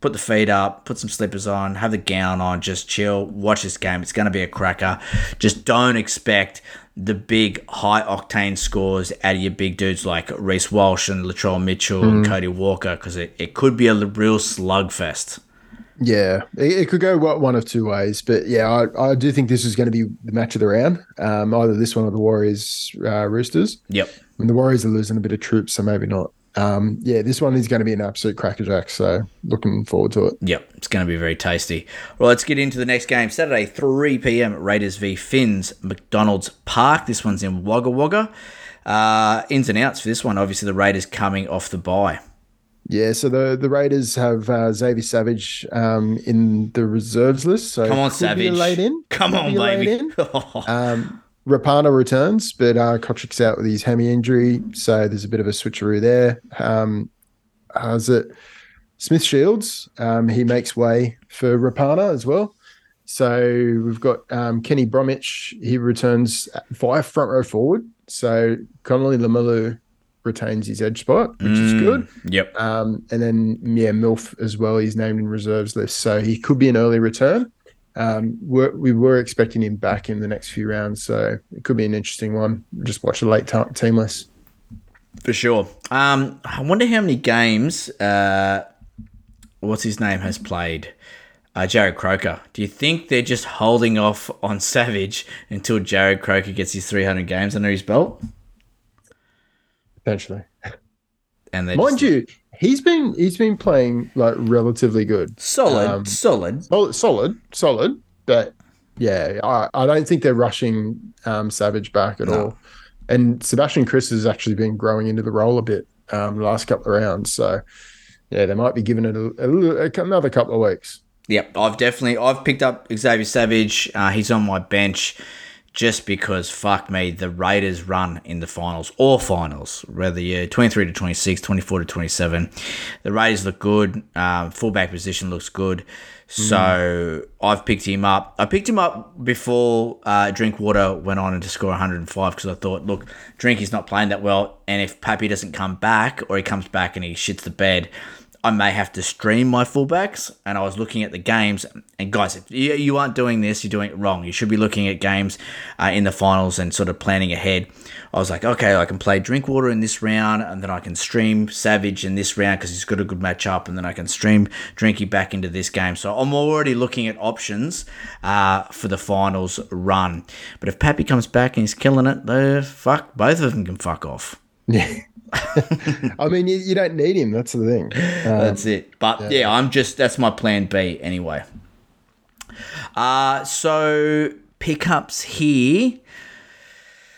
put the feet up, put some slippers on, have the gown on, just chill, watch this game. It's going to be a cracker. Just don't expect the big high octane scores out of your big dudes like Reece Walsh and Latrell Mitchell and Cody Walker because it, it could be a real slugfest. Yeah, it, it could go one of two ways, but yeah, I, I do think this is going to be the match of the round. Um, either this one or the Warriors uh, Roosters. Yep. I mean, the Warriors are losing a bit of troops, so maybe not. Um, yeah, this one is going to be an absolute crackerjack. So looking forward to it. Yep, it's going to be very tasty. Well, let's get into the next game. Saturday, 3 p.m. Raiders v Finns, McDonald's Park. This one's in Wagga Wagga. Uh, ins and outs for this one. Obviously, the Raiders coming off the bye. Yeah, so the the Raiders have uh, Xavier Savage um, in the reserves list. So Come on, could be a Savage. late in. Come Could on, baby. in. Um, Rapana returns, but uh, Cotric's out with his hammy injury, so there's a bit of a switcheroo there. Um, how's it? Smith Shields, um, he makes way for Rapana as well. So we've got um, Kenny Bromwich, he returns via front row forward. So Connolly Lamalu retains his edge spot, which is good. Yep. Um, and then yeah, Milf as well. He's named in reserves list, so he could be an early return. Um, we're, we were expecting him back in the next few rounds, so it could be an interesting one. Just watch a late t- team list. For sure. Um, I wonder how many games, uh, what's his name, has played. Uh, Jarrod Croker. Do you think they're just holding off on Savage until Jarrod Croker gets his 300 games under his belt? Potentially, And they mind you, he's been he's been playing like relatively good, solid, um, solid. solid, solid, solid. But yeah, I, I don't think they're rushing um, Savage back at all. And Sebastian Kris has actually been growing into the role a bit um, the last couple of rounds. So yeah, they might be giving it a, a, little- another couple of weeks. Yep, I've definitely I've picked up Xavier Savage. Uh, he's on my bench just because fuck me, the Raiders run in the finals or finals, whether you're 23 to 26, 24 to 27. The Raiders look good. Um, fullback position looks good. So I've picked him up. I picked him up before uh, Drinkwater went on to score 105 because I thought, look, Drink is not playing that well, and if Pappy doesn't come back or he comes back and he shits the bed, I may have to stream my fullbacks. And I was looking at the games, and guys, if you, aren't doing this, you're doing it wrong. You should be looking at games uh, in the finals and sort of planning ahead. I was like, okay, I can play Drinkwater in this round, and then I can stream Savage in this round because he's got a good matchup, and then I can stream Drinky back into this game. So I'm already looking at options uh, for the finals run. But if Pappy comes back and he's killing it, though, fuck, both of them can fuck off. Yeah. I mean, you, you don't need him. That's the thing. Um, That's it. But yeah. I'm just that's my plan B anyway. Uh so pickups here.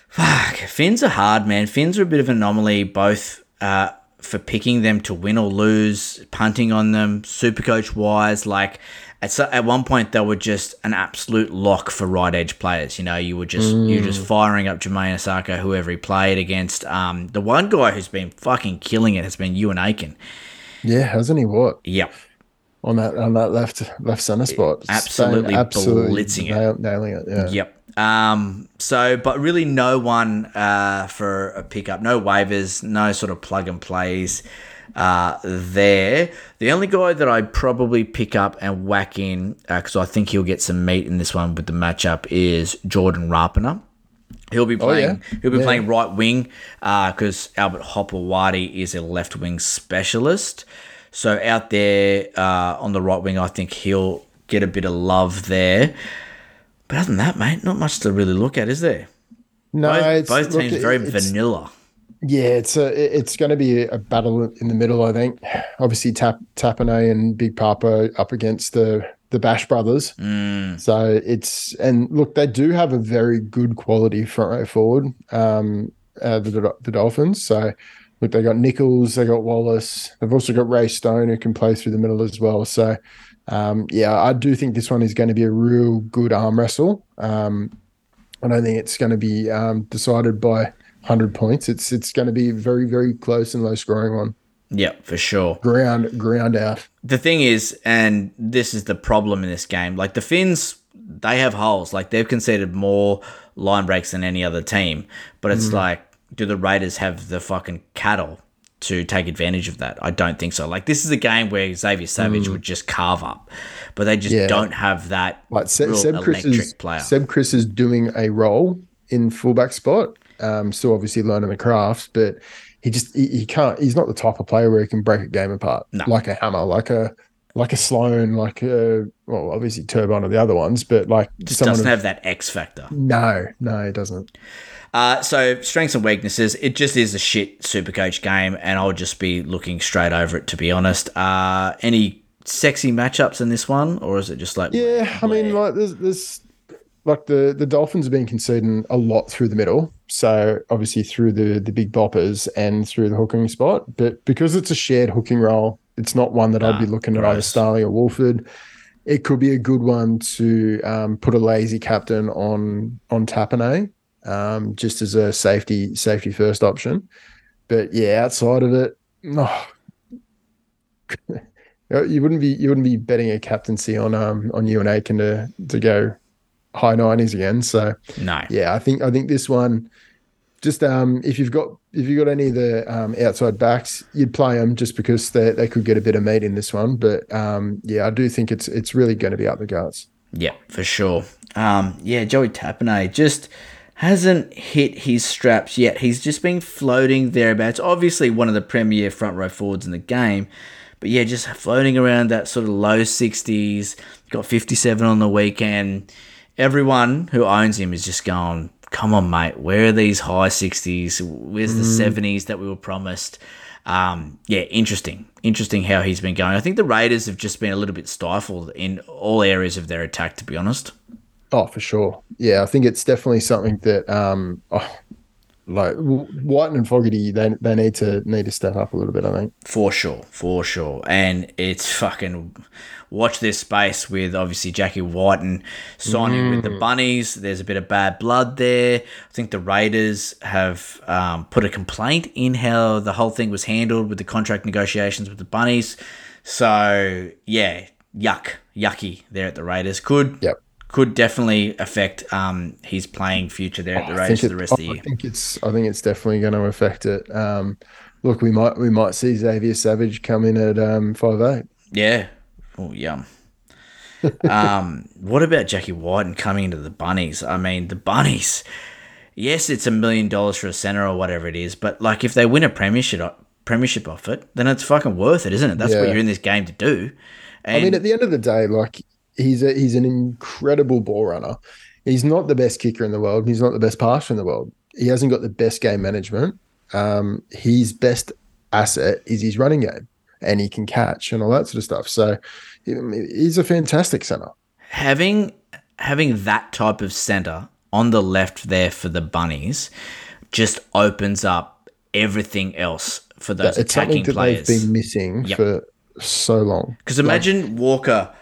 Fuck, Finns are hard, man. Finns are a bit of an anomaly, both uh, for picking them to win or lose, punting on them, supercoach wise. Like at so, at one point, they were just an absolute lock for right edge players. You know, you were just you were just firing up Jamayne Isaako, whoever he played against. Um, the one guy who's been fucking killing it has been Euan Aitken. yeah, hasn't he? What Yep. on that on that left left center spot? Absolutely blitzing it. nailing it. Yeah. Yep. Um, so, but really no one uh, for a pickup, no waivers, no sort of plug and plays uh, there. The only guy that I'd probably pick up and whack in, because I think he'll get some meat in this one with the matchup, is Jordan Rapana. He'll be playing. Oh, yeah. He'll be Yeah. playing right wing uh, because Albert Hopoate is a left wing specialist. So out there uh, on the right wing, I think he'll get a bit of love there. But other than that, mate, not much to really look at, is there? No, both, it's, both look, teams very vanilla. Yeah, it's a it's going to be a battle in the middle. I think. Obviously, Tap Tapine and Big Papa up against the the Bash brothers. Mm. So it's and look, they do have a very good quality front row forward. Um, uh, the the Dolphins. So look, they got Nicholls, they got Wallace. They've also got Ray Stone who can play through the middle as well. So um, yeah, I do think this one is going to be a real good arm wrestle. Um, I don't think it's going to be um, decided by hundred points. It's it's going to be very very close and low scoring one. Yeah, for sure. Ground ground out. The thing is, and this is the problem in this game, like the Finns, they have holes. Like they've conceded more line breaks than any other team. But it's Mm. like, do the Raiders have the fucking cattle to take advantage of that? I don't think so. Like this is a game where Xavier Savage Mm. would just carve up. But they just Yeah. don't have that Like Seb, real Seb Kris is player. Seb Kris is doing a role in fullback spot. Um, still obviously learning the craft, but he just he, he can't. He's not the type of player where he can break a game apart No. like a hammer, like a like a Sloan, like a well, obviously Turbine are the other ones, but like just someone doesn't of- have that X factor. no, no, it doesn't. Uh, so strengths and weaknesses. It just is a shit Supercoach game, and I'll just be looking straight over it. To be honest, uh, any sexy matchups in this one, or is it just like Yeah, I mean, like there's there's like the the Dolphins have been conceding a lot through the middle. So obviously through the the big boppers and through the hooking spot, but because it's a shared hooking role, it's not one that I'd be looking at either gross. Starley or Woolford. It could be a good one to um, put a lazy captain on on Tapine, um, just as a safety safety first option. But yeah, outside of it, no, you wouldn't be you wouldn't be betting a captaincy on um on Euan Aitken to to go high nineties again. So no. yeah, I think I think this one just um if you've got if you've got any of the um outside backs, you'd play them just because they they could get a bit of meat in this one. But um yeah, I do think it's it's really going to be up the guts. Yeah, for sure. Um, yeah, Joey Tapane just hasn't hit his straps yet. He's just been floating thereabouts. Obviously, one of the premier front row forwards in the game, but yeah, just floating around that sort of low 60s. Got 57 on the weekend. Everyone who owns him is just going, come on, mate, where are these high 60s? Where's the 70s that we were promised? Um, yeah, interesting. Interesting how he's been going. I think the Raiders have just been a little bit stifled in all areas of their attack, to be honest. Oh, for sure. Yeah, I think it's definitely something that um oh, like W- Wighton and Fogarty they they need to need to step up a little bit. I think. For sure, for sure. And it's fucking watch this space with obviously Jackie Wighton signing with the Bunnies. There's a bit of bad blood there. I think the Raiders have um, put a complaint in how the whole thing was handled with the contract negotiations with the Bunnies. So yeah, yuck, yucky there at the Raiders. Could Yep. Could definitely affect um, his playing future there at the Raiders for the it- rest of the year. I think it's I think it's definitely going to affect it. Um, look, we might we might see Xavier Savage come in at um, five eight. Yeah. Oh, yum. um, what about Jackie Wighton coming into the Bunnies? I mean, the Bunnies. Yes, it's a million dollars for a center or whatever it is, but like if they win a premiership premiership off it, then it's fucking worth it, isn't it? That's what you're in this game to do. And I mean, at the end of the day, like he's a, he's an incredible ball runner. He's not the best kicker in the world. He's not the best passer in the world. He hasn't got the best game management. Um, his best asset is his running game, and he can catch and all that sort of stuff. So he's a fantastic center. having having that type of center on the left there for the bunnies just opens up everything else for those It's something attacking that players. they've been missing Yep. for so long. Because imagine Walker,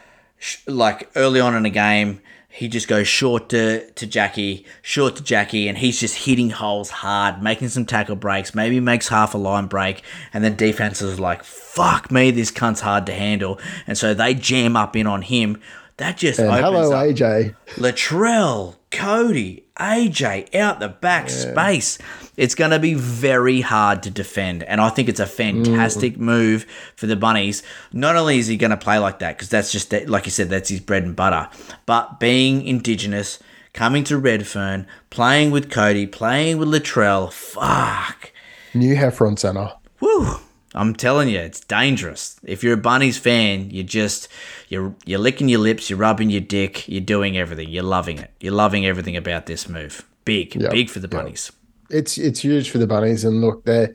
sh- like early on in a game, he just goes short to, to Jackie, short to Jackie, and he's just hitting holes hard, making some tackle breaks, maybe makes half a line break, and then defense is like, fuck me, this cunt's hard to handle. And so they jam up in on him. That just And opens hello, up AJ. Latrell, Cody, AJ out the back space. It's going to be very hard to defend. And I think it's a fantastic mm. move for the Bunnies. Not only is he going to play like that, because that's just, like you said, that's his bread and butter, but being Indigenous, coming to Redfern, playing with Cody, playing with Latrell, fuck. New Heffron center. Woo! I'm telling you, it's dangerous. If you're a Bunnies fan, you're just you're you're licking your lips, you're rubbing your dick, you're doing everything, you're loving it. You're loving everything about this move. Big, Yep, big for the yep. It's it's huge for the bunnies and look they're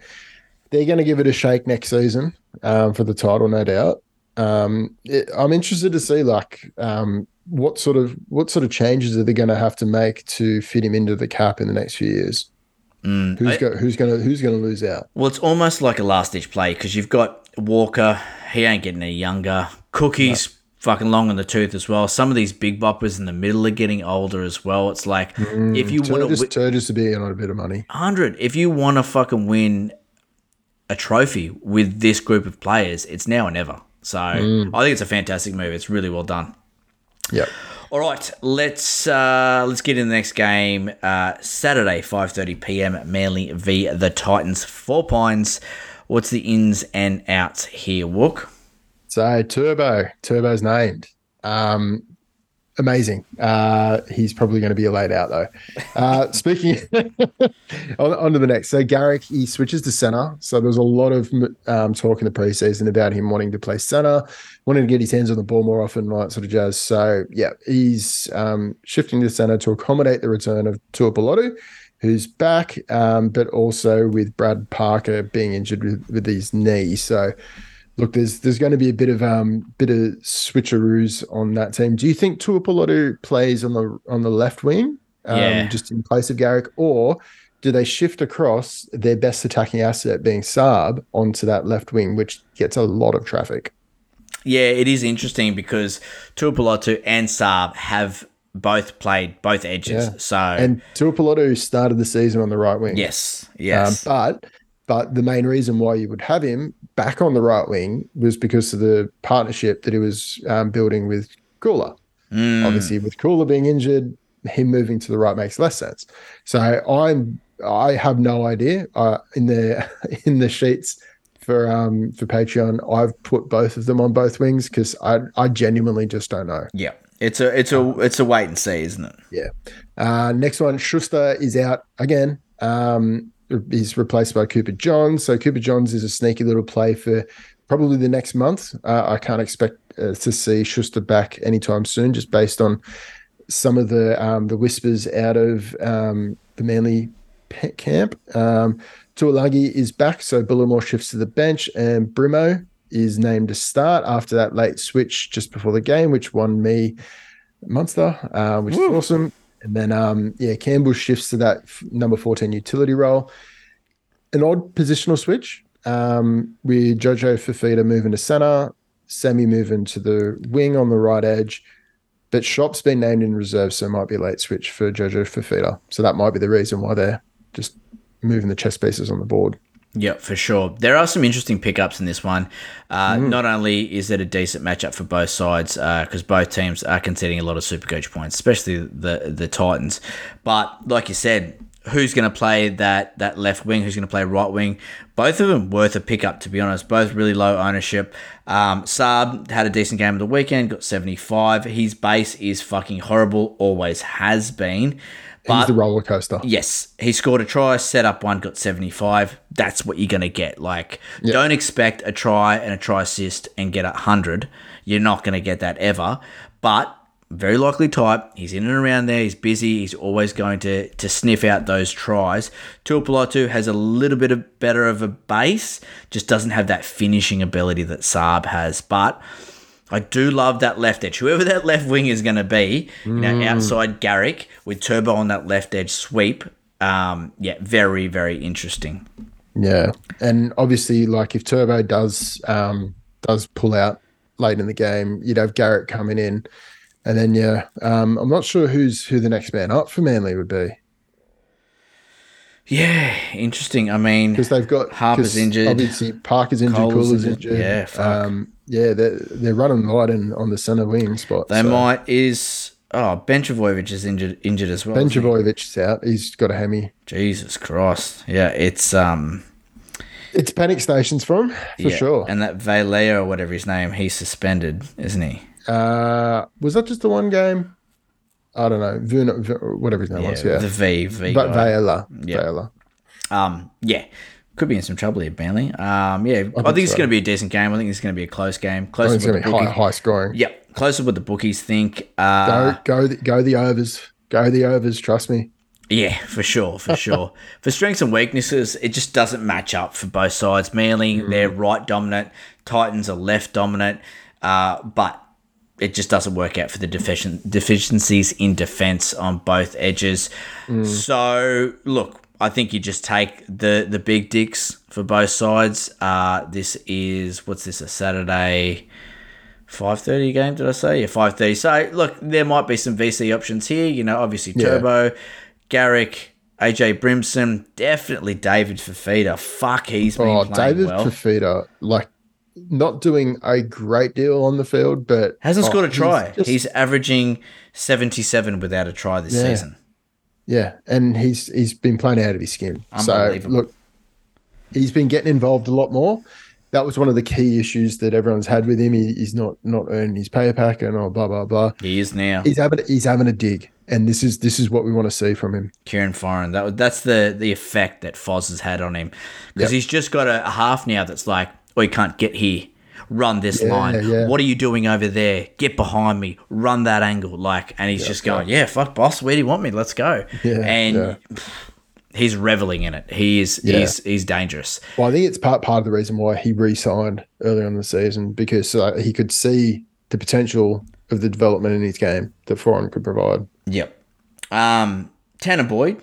they're going to give it a shake next season um, for the title no doubt um, it, i'm interested to see like um, what sort of what sort of changes are they going to have to make to fit him into the cap in the next few years who's I- go, who's going to who's going to lose out Well, it's almost like a last ditch play because you've got Walker. He ain't getting any younger. Cookies fucking long in the tooth as well. Some of these big boppers in the middle are getting older as well. It's like if you want to Turgis to be on a bit of money hundred. If you want to fucking win a trophy with this group of players, it's now or never. So I think it's a fantastic move. It's really well done. yeah All right, let's uh, let's get in the next game. Uh, Saturday, five thirty PM. Manly v the Titans. Four Pines. What's the ins and outs here, Wook? So Turbo, Turbo's named. Um, amazing. Uh, he's probably going to be a laid out though. Uh, speaking on, on to the next. So Garrick, he switches to center. So there was a lot of um, talk in the preseason about him wanting to play center, wanting to get his hands on the ball more often, all that sort of jazz. So yeah, he's um, shifting to center to accommodate the return of Tuipulotu. Who's back, um, but also with Brad Parker being injured with, with his knee. So, look, there's there's going to be a bit of um bit of switcheroos on that team. Do you think Tuipulotu plays on the on the left wing, um, Yeah. just in place of Garrick, or do they shift across their best attacking asset being Saab onto that left wing, which gets a lot of traffic? Yeah, it is interesting because Tuipulotu and Saab have both played both edges. Yeah. So And Tuipulotu started the season on the right wing. yes, yes, Um, but but the main reason why you would have him back on the right wing was because of the partnership that he was um, building with Koula. Mm. Obviously, with Koula being injured, him moving to the right makes less sense. So I'm I have no idea. Uh, in the in the sheets for um for Patreon, I've put both of them on both wings because I I genuinely just don't know. yeah. It's a it's a it's a wait and see, isn't it? Yeah. Uh, next one, Schuster is out again. Um, he's replaced by Cooper Johns. So Cooper Johns is a sneaky little play for probably the next month. Uh, I can't expect uh, to see Schuster back anytime soon, just based on some of the um, the whispers out of um, the Manly pet camp. Um, Tuolagi is back, so Bullimore shifts to the bench, and Brimo is named to start after that late switch just before the game, which won me Munster, uh, which is awesome. And then, um, yeah, Campbell shifts to that f- number 14 utility role. An odd positional switch um, with Jojo Fifita moving to center, Semi moving to the wing on the right edge. But Shop's been named in reserve, so it might be a late switch for Jojo Fifita. So that might be the reason why they're just moving the chess pieces on the board. Yep, for sure. There are some interesting pickups in this one. Uh, Not only is it a decent matchup for both sides, because both teams are conceding a lot of super coach points, especially the the Titans. But like you said, who's going to play that that left wing? Who's going to play right wing? Both of them worth a pickup, to be honest. Both really low ownership. Um, Saab had a decent game of the weekend, got seventy five. His base is fucking horrible, always has been. He's the roller coaster. Yes, he scored a try, set up one, got 75. That's what you're going to get. Like, don't expect a try and a try assist and get a 100. You're not going to get that ever. But very likely type. He's in and around there. He's busy. He's always going to to sniff out those tries. Tuipulotu has a little bit of better of a base, just doesn't have that finishing ability that Saab has. But I do love that left edge. Whoever that left wing is going to be, you know, Mm. outside Garrick with Turbo on that left edge sweep. Um, yeah, very very interesting. Yeah, and obviously, like if Turbo does um, does pull out late in the game, you'd have Garrick coming in, and then yeah, um, I'm not sure who's who the next man up for Manly would be Yeah, interesting. I mean, because they've got Harper's injured. Obviously, Parker's injured, Cole's Koula's injured. injured. Yeah, fuck. um, yeah, they're they're running light in, on the centre wing spot. they so. might is oh Ben Trbojevic is injured injured as well. Ben isn't he? Trbojevic's out. He's got a hammy. Jesus Christ. Yeah, it's um It's panic stations for him for yeah. sure. And that Valea or whatever his name, he's suspended, isn't he? Uh, was that just the one game? I don't know. Vuna, whatever his name was. Yeah, The V V but. Vela. Yeah. Vela. Um, yeah, could be in some trouble here, Manly. Um, yeah, I think, it's so. going to be a decent game. I think it's going to be a close game. I Closer think it's going to be high, high scoring. Yep, closer with the bookies think. Uh, Go, go, the, go the overs. Go the overs. Trust me. Yeah, for sure, for sure. for strengths and weaknesses, it just doesn't match up for both sides. Manly, they're right dominant. Titans are left dominant. Uh, but it just doesn't work out for the deficient deficiencies in defense on both edges. So, look, I think you just take the the big dicks for both sides. Uh, this is what's this a Saturday five thirty game? Did I say yeah five thirty? So look, there might be some VC options here. You know, obviously Yeah. Turbo, Garrick. AJ Brimson, definitely David Fifita. Fuck, he's been Oh, playing David well. Fifita, like not doing a great deal on the field, but Hasn't oh, scored a try. He's, He's, averaging seventy-seven without a try this Yeah. season. Yeah, and he's he's been playing out of his skin. So look, he's been getting involved a lot more. That was one of the key issues that everyone's had with him. He, he's not not earning his pay pack and all blah blah blah. He is now. He's having he's having a dig, and this is this is what we want to see from him. Kieran Foran. That that's the the effect that Foz has had on him because Yep. he's just got a, a half now that's like, oh, he can't get here. Run this Yeah, line. yeah. What are you doing over there? Get behind me. Run that angle. Like, and he's just going, yeah, fuck, boss. Where do you want me? Let's go. Yeah, and yeah. he's reveling in it. He is. Yeah. He's he's dangerous. Well, I think it's part part of the reason why he re-signed early on in the season because uh, he could see the potential of the development in his game that Foran could provide. Yep. Um, Tanah Boyd.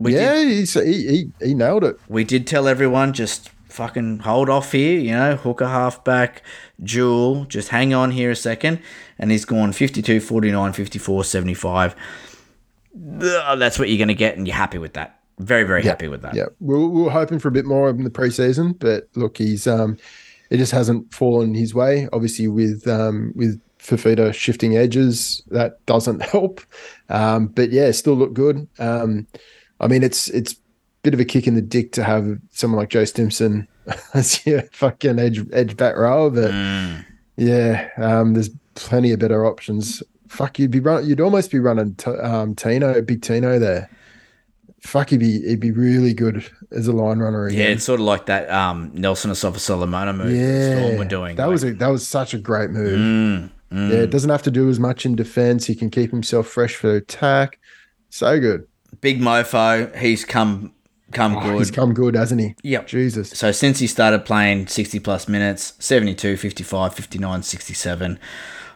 We yeah, did, he, he he nailed it. we did tell everyone just fucking hold off here, you know, hooker halfback, Jewel, just hang on here a second. And he's gone 52, 49, 54, 75. That's what you're going to get, and you're happy with that. Very, very happy with that. Yeah, we were, we were hoping for a bit more in the preseason, but look, he's um, it just hasn't fallen his way. Obviously, with um, with Fifita shifting edges, that doesn't help. Um, but yeah, still look good. Um, I mean, it's it's bit of a kick in the dick to have someone like Joe Stimson as your fucking edge edge back row, but yeah, um, there's plenty of better options. Fuck, you'd be run, you'd almost be running t- um, Tino, big Tino there. Fuck, he'd be he'd be really good as a line runner again. Yeah, it's sort of like that um, Nelson Asofa Solomona move that Storm were doing. That like- was a that was such a great move. Mm, mm. Yeah, it doesn't have to do as much in defense. He can keep himself fresh for attack. So good. Big mofo. He's come come Oh, good. he's come good, hasn't he? Yep. Jesus. So since he started playing 60 plus minutes, 72, 55, 59, 67,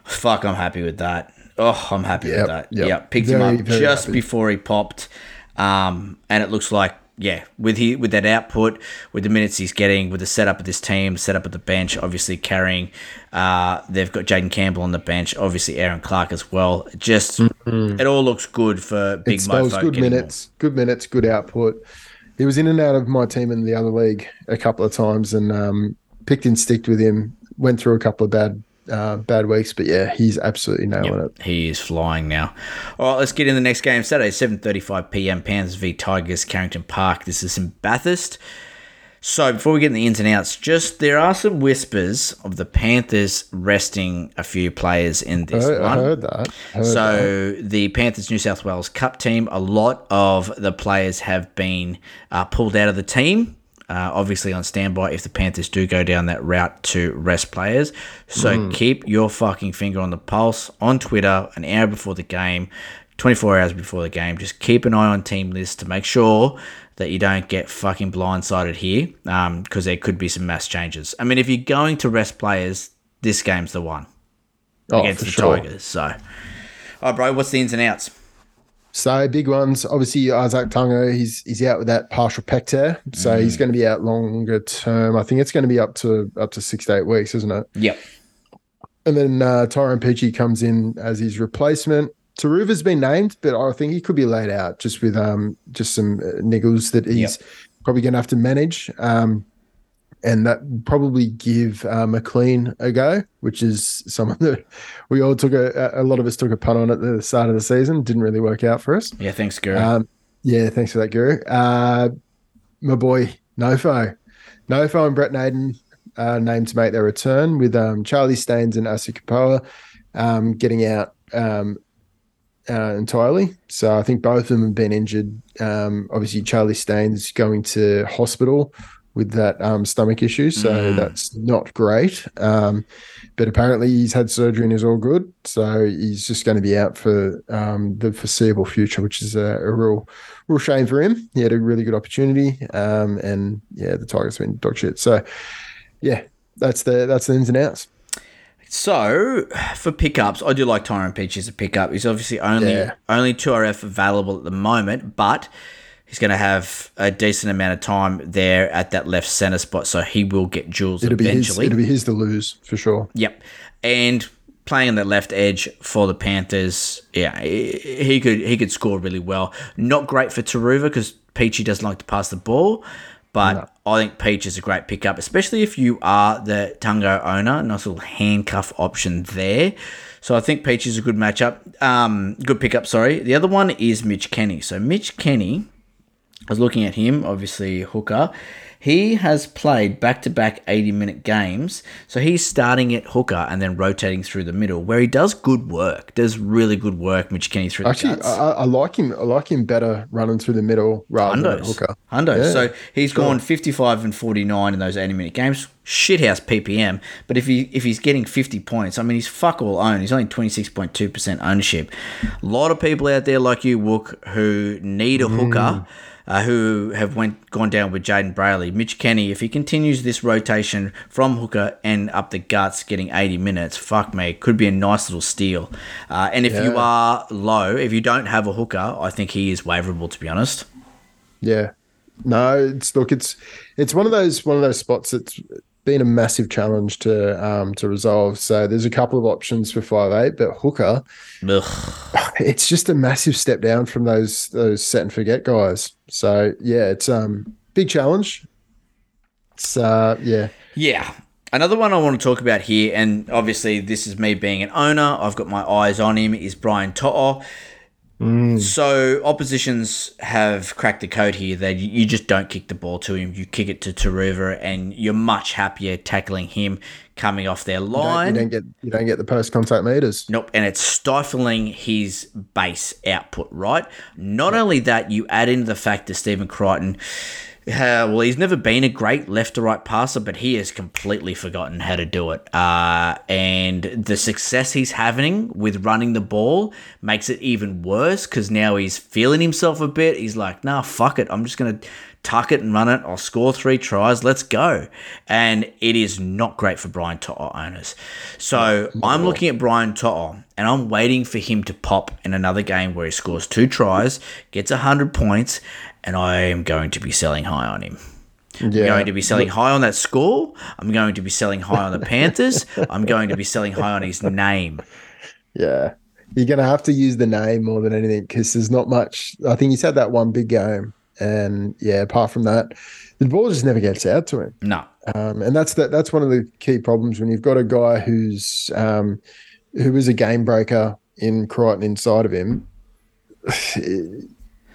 fuck, I'm happy with that. Oh, I'm happy Yep, with that. yep. Yep. Picked Very, him up just happy. before he popped. Um, and it looks like, yeah, with he with that output, with the minutes he's getting, with the setup of this team, setup of the bench, obviously carrying, uh, they've got Jayden Campbell on the bench, obviously Erin Clark as well. Just, it all looks good for Big Mm-hmm. it Mofo. good minutes, good minutes, good output. He was in and out of my team in the other league a couple of times, and um, picked and sticked with him. Went through a couple of bad uh, bad weeks, but yeah, he's absolutely nailing Yep, it. he is flying now. All right, let's get in the next game. Saturday, 7.35 p.m. Panthers v Tigers, Carrington Park. This is in Bathurst. So before we get in the ins and outs, just there are some whispers of the Panthers resting a few players in this I one. heard that. I heard that. So the Panthers New South Wales Cup team, a lot of the players have been uh, pulled out of the team. Uh, obviously on standby if the Panthers do go down that route to rest players. So keep your fucking finger on the pulse on Twitter an hour before the game, 24 hours before the game. Just keep an eye on team lists to make sure that you don't get fucking blindsided here because there could be some mass changes. I mean, if you're going to rest players, this game's the one oh, against the sure. Tigers. So, all right, bro, what's the ins and outs? So big ones. Obviously, Izack Tago, he's he's out with that partial pec tear, so he's going to be out longer term. I think it's going to be up to up to six to eight weeks, isn't it? Yep. And then uh, Tyrone Peachey comes in as his replacement. Turuva's been named, but I think he could be laid out just with um just some uh, niggles that he's probably going to have to manage. Um, and that probably give uh, McLean a go, which is someone that we all took a a lot of us took a punt on at the start of the season. Didn't really work out for us. Yeah, thanks, Guru. Um, yeah, thanks for that, Guru. Uh, my boy Nofo, Nofo and Brent Naden uh, named to make their return with um, Charlie Staines and Asu Kepaoa um, getting out um, uh, entirely. So I think both of them have been injured. Um, obviously, Charlie Staines going to hospital with that um, stomach issue, so that's not great. Um, but apparently, he's had surgery and is all good. So he's just going to be out for um, the foreseeable future, which is a, a real, real shame for him. He had a really good opportunity, um, and yeah, the Tigers have been dog shit. So yeah, that's the that's the ins and outs. So for pickups, I do like Tyrone Peach as a pickup. He's obviously only Yeah. only two RF available at the moment, but he's going to have a decent amount of time there at that left center spot, so he will get jewels It'll be his. eventually. It'll be his to lose for sure. Yep. And playing on that left edge for the Panthers, yeah, he he could he could score really well. Not great for Turuva because Peachey doesn't like to pass the ball, but I think Peach is a great pickup, especially if you are the Tungo owner. Nice little handcuff option there. So I think Peach is a good matchup. Um, good pickup, sorry. The other one is Mitch Kenny. So Mitch Kenny, I was looking at him, obviously hooker. He has played back to back 80 minute games. So he's starting at hooker and then rotating through the middle, where he does good work, does really good work, Mitch Kenny through Actually. I, I like him. I like him better running through the middle rather than hooker. Hundos. Yeah, so he's sure. gone 55 and 49 in those 80 minute games. Shithouse PPM. But if he if he's getting 50 points, I mean, he's fuck all owned. He's only 26.2% ownership. A lot of people out there like you, Wook, who need a hooker. Mm. Uh, who have went gone down with Jayden Brailey. Mitch Kenny, if he continues this rotation from hooker and up the guts, getting 80 minutes, fuck me, could be a nice little steal. Uh, and if you are low, if you don't have a hooker, I think he is waverable, to be honest. Yeah. No, it's look, it's it's one of those one of those spots that's been a massive challenge to um to resolve. So there's a couple of options for five eight, but hooker, Ugh. it's just a massive step down from those those set and forget guys. So yeah, it's um big challenge. It's uh yeah. Yeah. Another one I want to talk about here, and obviously this is me being an owner, I've got my eyes on him, is Brian To'o. Mm. So oppositions have cracked the code here that you you just don't kick the ball to him, you kick it to Turuva, and you're much happier tackling him coming off their You don't, line. you don't get you don't get the post contact meters. Nope, and it's stifling his base output, right? Not only that, you add in the fact that Stephen Crichton, uh, well, he's never been a great left to right passer, but he has completely forgotten how to do it. Uh, and the success he's having with running the ball makes it even worse because now he's feeling himself a bit. He's like, nah, fuck it. I'm just going to tuck it and run it. I'll score three tries. Let's go. And it is not great for Brian To'o owners. So I'm looking at Brian To'o and I'm waiting for him to pop in another game where he scores two tries, gets 100 points, and I am going to be selling high on him. I'm going to be selling high on that score. I'm going to be selling high on the Panthers. I'm going to be selling high on his name. Yeah. You're gonna have to use the name more than anything because there's not much I think he's had that one big game And yeah, apart from that, the ball just never gets out to him. No. Um, and that's the, that's one of the key problems when you've got a guy who's um, who is a game breaker in Crichton inside of him.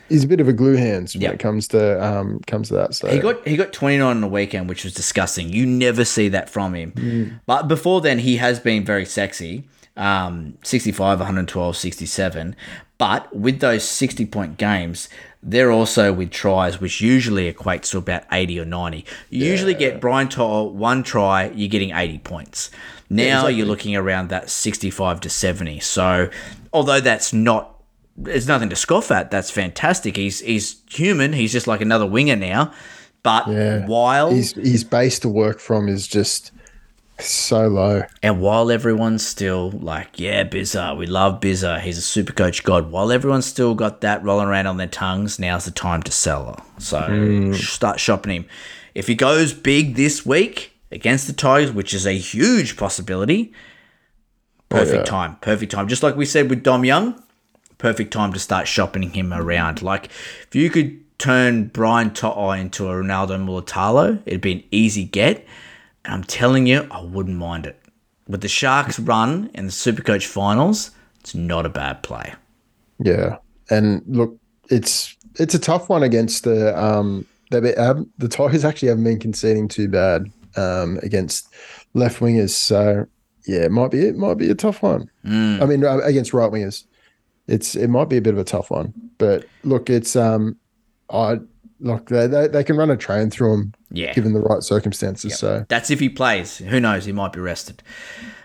He's a bit of a glue hands when Yep. it comes to um, comes to that. So He got he got 29 on the weekend, which was disgusting. You never see that from him. Mm. But before then, he has been very sexy. Um, 65, 112, 67. But with those 60 point games, they're also with tries, which usually equates to about 80 or 90. You usually get Brian To'o, one try, you're getting 80 points. Now exactly. you're looking around that 65 to 70. So, although that's not there's nothing to scoff at. That's fantastic. He's he's human. He's just like another winger now. But Yeah. while his his base to work from is just so low. and while everyone's still like, yeah, Bizza, we love Bizza. He's a super coach god. While everyone's still got that rolling around on their tongues, now's the time to sell her. So hmm. start shopping him. If he goes big this week against the Tigers, which is a huge possibility, oh, perfect yeah. time. Perfect time. Just like we said with Dom Young, perfect time to start shopping him around. Like if you could turn Brian To'o into a Ronaldo Mulitalo, it'd be an easy get. And I'm telling you, I wouldn't mind it. With the Sharks run in the Supercoach finals, it's not a bad play. Yeah, and look, it's it's a tough one against the um they be, um, the Tigers actually haven't been conceding too bad um against left wingers. So yeah, it might be it might be a tough one. I mean, uh, against right wingers, it's it might be a bit of a tough one. But look, it's um, I look they they, they can run a train through them, Yeah. given the right circumstances. So That's if he plays. Who knows? He might be rested.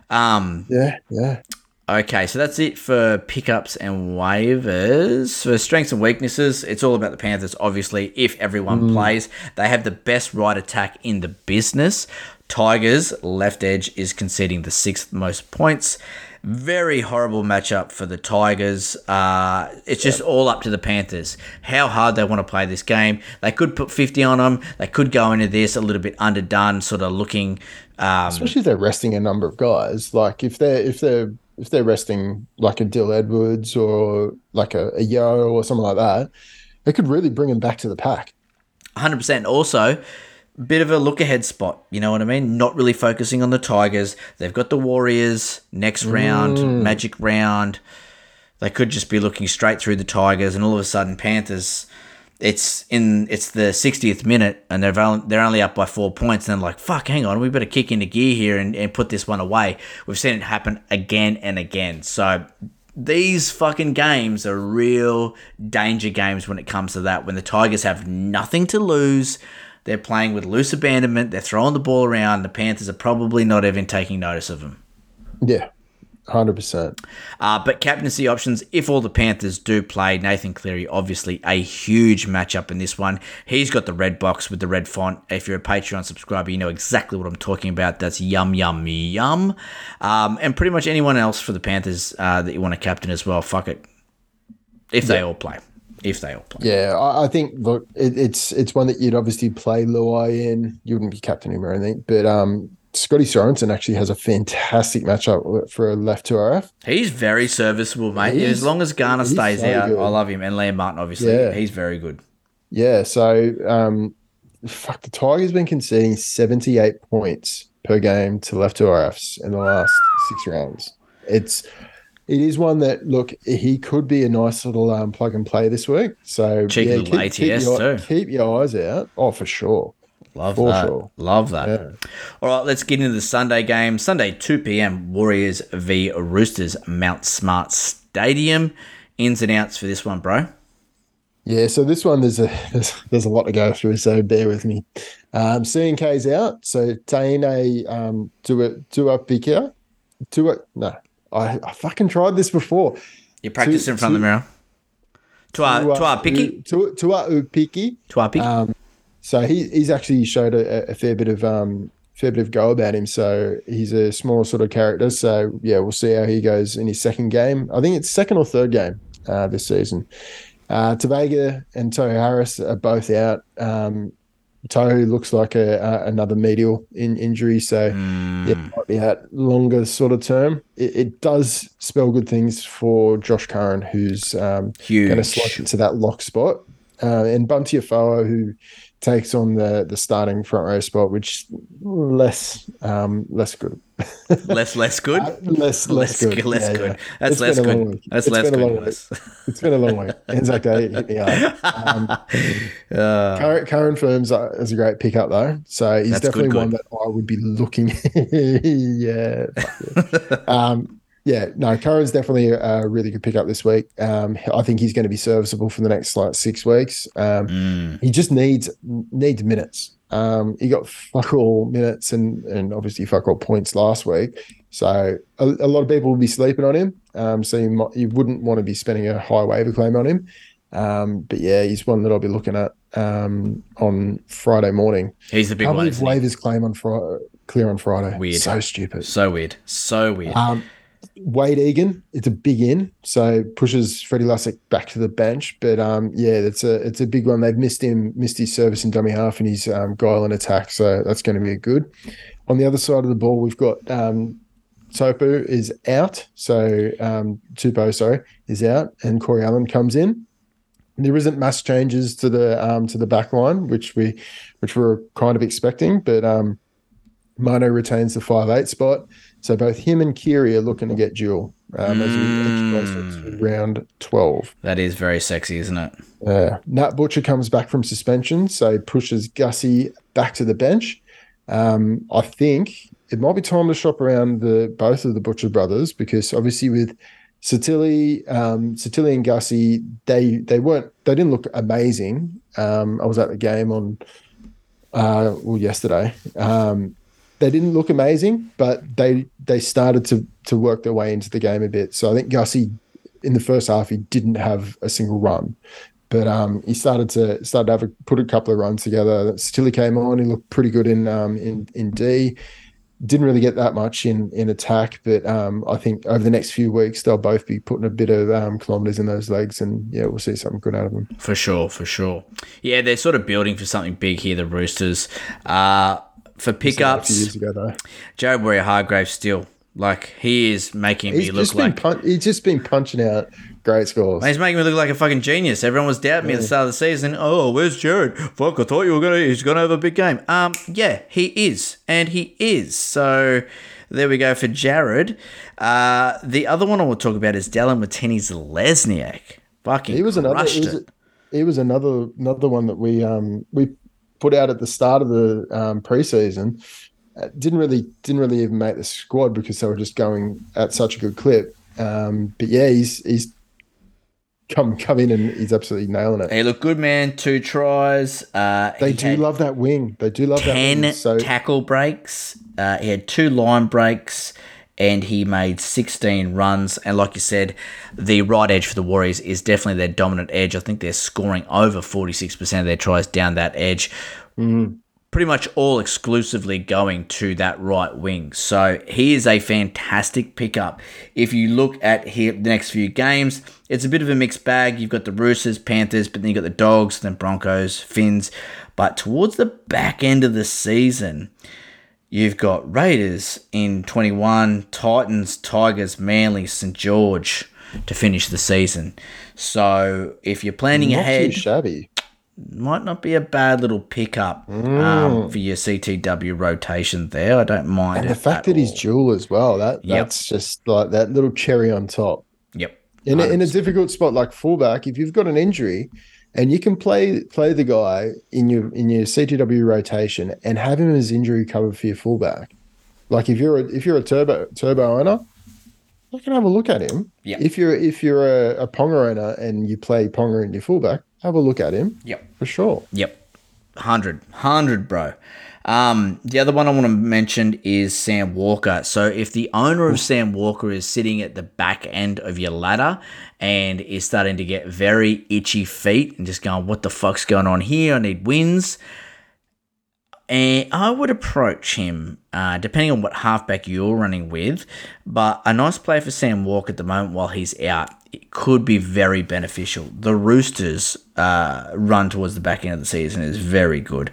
Um, yeah, yeah. Okay, so that's it for pickups and waivers. For strengths and weaknesses, it's all about the Panthers, obviously. If everyone plays, they have the best right attack in the business. Tigers, left edge, is conceding the sixth most points. Very horrible matchup for the Tigers. Uh, it's just all up to the Panthers. How hard they want to play this game. They could put 50 on them. They could go into this a little bit underdone, sort of looking. Um, especially if they're resting a number of guys. Like if they're if they're if they're resting like a Dill Edwards or like a, a Yeo or something like that, it could really bring them back to the pack. 100%. Also, bit of a look ahead spot. You know what I mean? Not really focusing on the Tigers. They've got the Warriors next round, mm. Magic round. They could just be looking straight through the Tigers, and all of a sudden, Panthers. It's in it's the 60th minute, and they're only, they're only up by four points. And they're like, "Fuck, hang on, we better kick into gear here and, and put this one away." We've seen it happen again and again. So these fucking games are real danger games when it comes to that. When the Tigers have nothing to lose, they're playing with loose abandonment, they're throwing the ball around, the Panthers are probably not even taking notice of them. Yeah, hundred percent. Uh, but captaincy options, if all the Panthers do play, Nathan Cleary, obviously a huge matchup in this one. He's got the red box with the red font. If you're a Patreon subscriber, you know exactly what I'm talking about. That's yum, yum, yum. Um, and pretty much anyone else for the Panthers uh, that you want to captain as well, fuck it. If they all play. If they all play. Yeah, I, I think look, it, it's it's one that you'd obviously play Luai in. You wouldn't be captaining him or anything, but um, Scotty Sorensen actually has a fantastic matchup for a left to RF. He's very serviceable, mate. As long as Garner stays so out, good. I love him. And Liam Martin, obviously. Yeah. He's very good. Yeah, so um, fuck, the Tigers been conceding seventy eight points per game to left to RFs in the last six rounds. It's it is one that look he could be a nice little um, plug and play this week. So Cheeky little ATS your, too. Keep your eyes out. Oh, for sure. Love For that. sure. Love that. Yeah. All right, let's get into the Sunday game. Sunday, 2 p.m. Warriors v Roosters, Mount Smart Stadium. Ins and outs for this one, bro. Yeah, so this one there's a there's, there's a lot to go through, so bear with me. Um, CNK's out, so Taine um Tua Tua Pika, Tua no, I, I fucking tried this before. You practice in front of the mirror. Tua, Tua Picky. Tua Tua Upiki. Tua Picky. Um, so he he's actually showed a, a fair bit of um fair bit of go about him. So he's a small sort of character. So yeah, we'll see how he goes in his second game. I think it's second or third game uh, this season. Uh, Tevaga and Tohu Harris are both out. Um, Tohu looks like a, a another medial in injury, so yeah, might be out longer sort of term. It, it does spell good things for Josh Curran, who's um, going to slot into that lock spot. uh, and Bunty Afoa, who takes on the the starting front row spot, which less um, less good. less less good. Uh, less less, good. good. Less Yeah, good. yeah. That's It's less been a long good. That's It's less been a good. long week. guys. It's been a long week. Anzac Day hit me up. Um, Uh, Current, current firms is a great pickup though, so he's definitely good, one that I would be looking. yeah, yeah. um, yeah. No, Curran's definitely a really good pickup this week. Um, I think he's going to be serviceable for the next like six weeks. Um, mm, he just needs needs minutes. Um, he got fuck all minutes and and obviously fuck all points last week. So a, a lot of people will be sleeping on him. Um, so you might, you wouldn't want to be spending a high waiver claim on him. Um, but yeah, he's one that I'll be looking at um, on Friday morning. he's the big one. believe isn't he? waivers claim on Friday, clear on Friday. Weird. So stupid. So weird. So weird. Wade Egan, it's a big in, so pushes Freddie Lussick back to the bench. But um, yeah, it's a it's a big one. They've missed him, missed his service in dummy half and his um, guile and attack, so that's going to be good. On the other side of the ball, we've got um, Topu is out, so um, Tupou, sorry, is out, and Corey Allan comes in. There isn't mass changes to the um, to the back line, which we which we are kind of expecting, but um, Manu retains the five eight spot. So both him and Keary are looking to get dual um, as we to round twelve. that is very sexy, isn't it? Uh, Nat Butcher comes back from suspension, so pushes Gussie back to the bench. Um, I think it might be time to shop around the both of the Butcher brothers because obviously with Sitili, um, Sitili and Gussie, they they weren't they didn't look amazing. Um, I was at the game on uh, well yesterday. Um, they didn't look amazing, but they they started to to work their way into the game a bit. So I think Gussie in the first half he didn't have a single run, but um, he started to started to have a, put a couple of runs together. Still he came on. He looked pretty good in um, in in D. Didn't really get that much in in attack, but um, I think over the next few weeks they'll both be putting a bit of um, kilometers in those legs, and yeah, we'll see something good out of them. For sure, for sure. Yeah, they're sort of building for something big here, the Roosters. Uh, for A few years pickups, ago though, Jared Waerea-Hargreaves still. Like, he is making he's me look just been like. pun- he's just been punching out great scores. He's making me look like a fucking genius. Everyone was doubting me at the start of the season. Oh, where's Jared? Fuck, I thought you were gonna. He's gonna have a big game. Um, yeah, he is, and he is. So there we go for Jared. Uh, the other one I to talk about is Dallin Watene-Zelezniak. Fucking he was another he was, it. he was another another one that we um we put out at the start of the um preseason Uh, didn't really didn't really even make the squad because they were just going at such a good clip um but yeah he's he's come come in and he's absolutely nailing it He looked good, man. Two tries. Uh, they do love that wing they do love that ten wing so tackle breaks. Uh, he had two line breaks, and he made sixteen runs. And like you said, the right edge for the Warriors is definitely their dominant edge. I think they're scoring over forty six percent of their tries down that edge. Mm-hmm. Pretty much all exclusively going to that right wing. So he is a fantastic pickup. If you look at here the next few games, it's a bit of a mixed bag. You've got the Roosters, Panthers, but then you've got the Dogs, then Broncos, Finns. But towards the back end of the season, You've got Raiders in 21, Titans, Tigers, Manly, St. George to finish the season. So if you're planning not ahead, shabby might not be a bad little pickup Mm. um, for your CTW rotation there. I don't mind and the fact at that he's dual as well that Yep. that's just like that little cherry on top Yep. in a, in a difficult spot like fullback, if you've got an injury and you can play play the guy in your in your CTW rotation and have him as injury cover for your fullback, like if you're a, if you're a turbo turbo owner, you can have a look at him. Yeah. If you're if you're a, a Ponga owner and you play Ponga in your fullback, have a look at him Yep. for sure. Yep. 100. 100, bro. Um, the other one I want to mention is Sam Walker. So if the owner of Sam Walker is sitting at the back end of your ladder and is starting to get very itchy feet and just going, what the fuck's going on here? I need wins. And I would approach him, uh, depending on what halfback you're running with. But a nice play for Sam Walker at the moment while he's out could be very beneficial. The Roosters' uh, run towards the back end of the season is very good.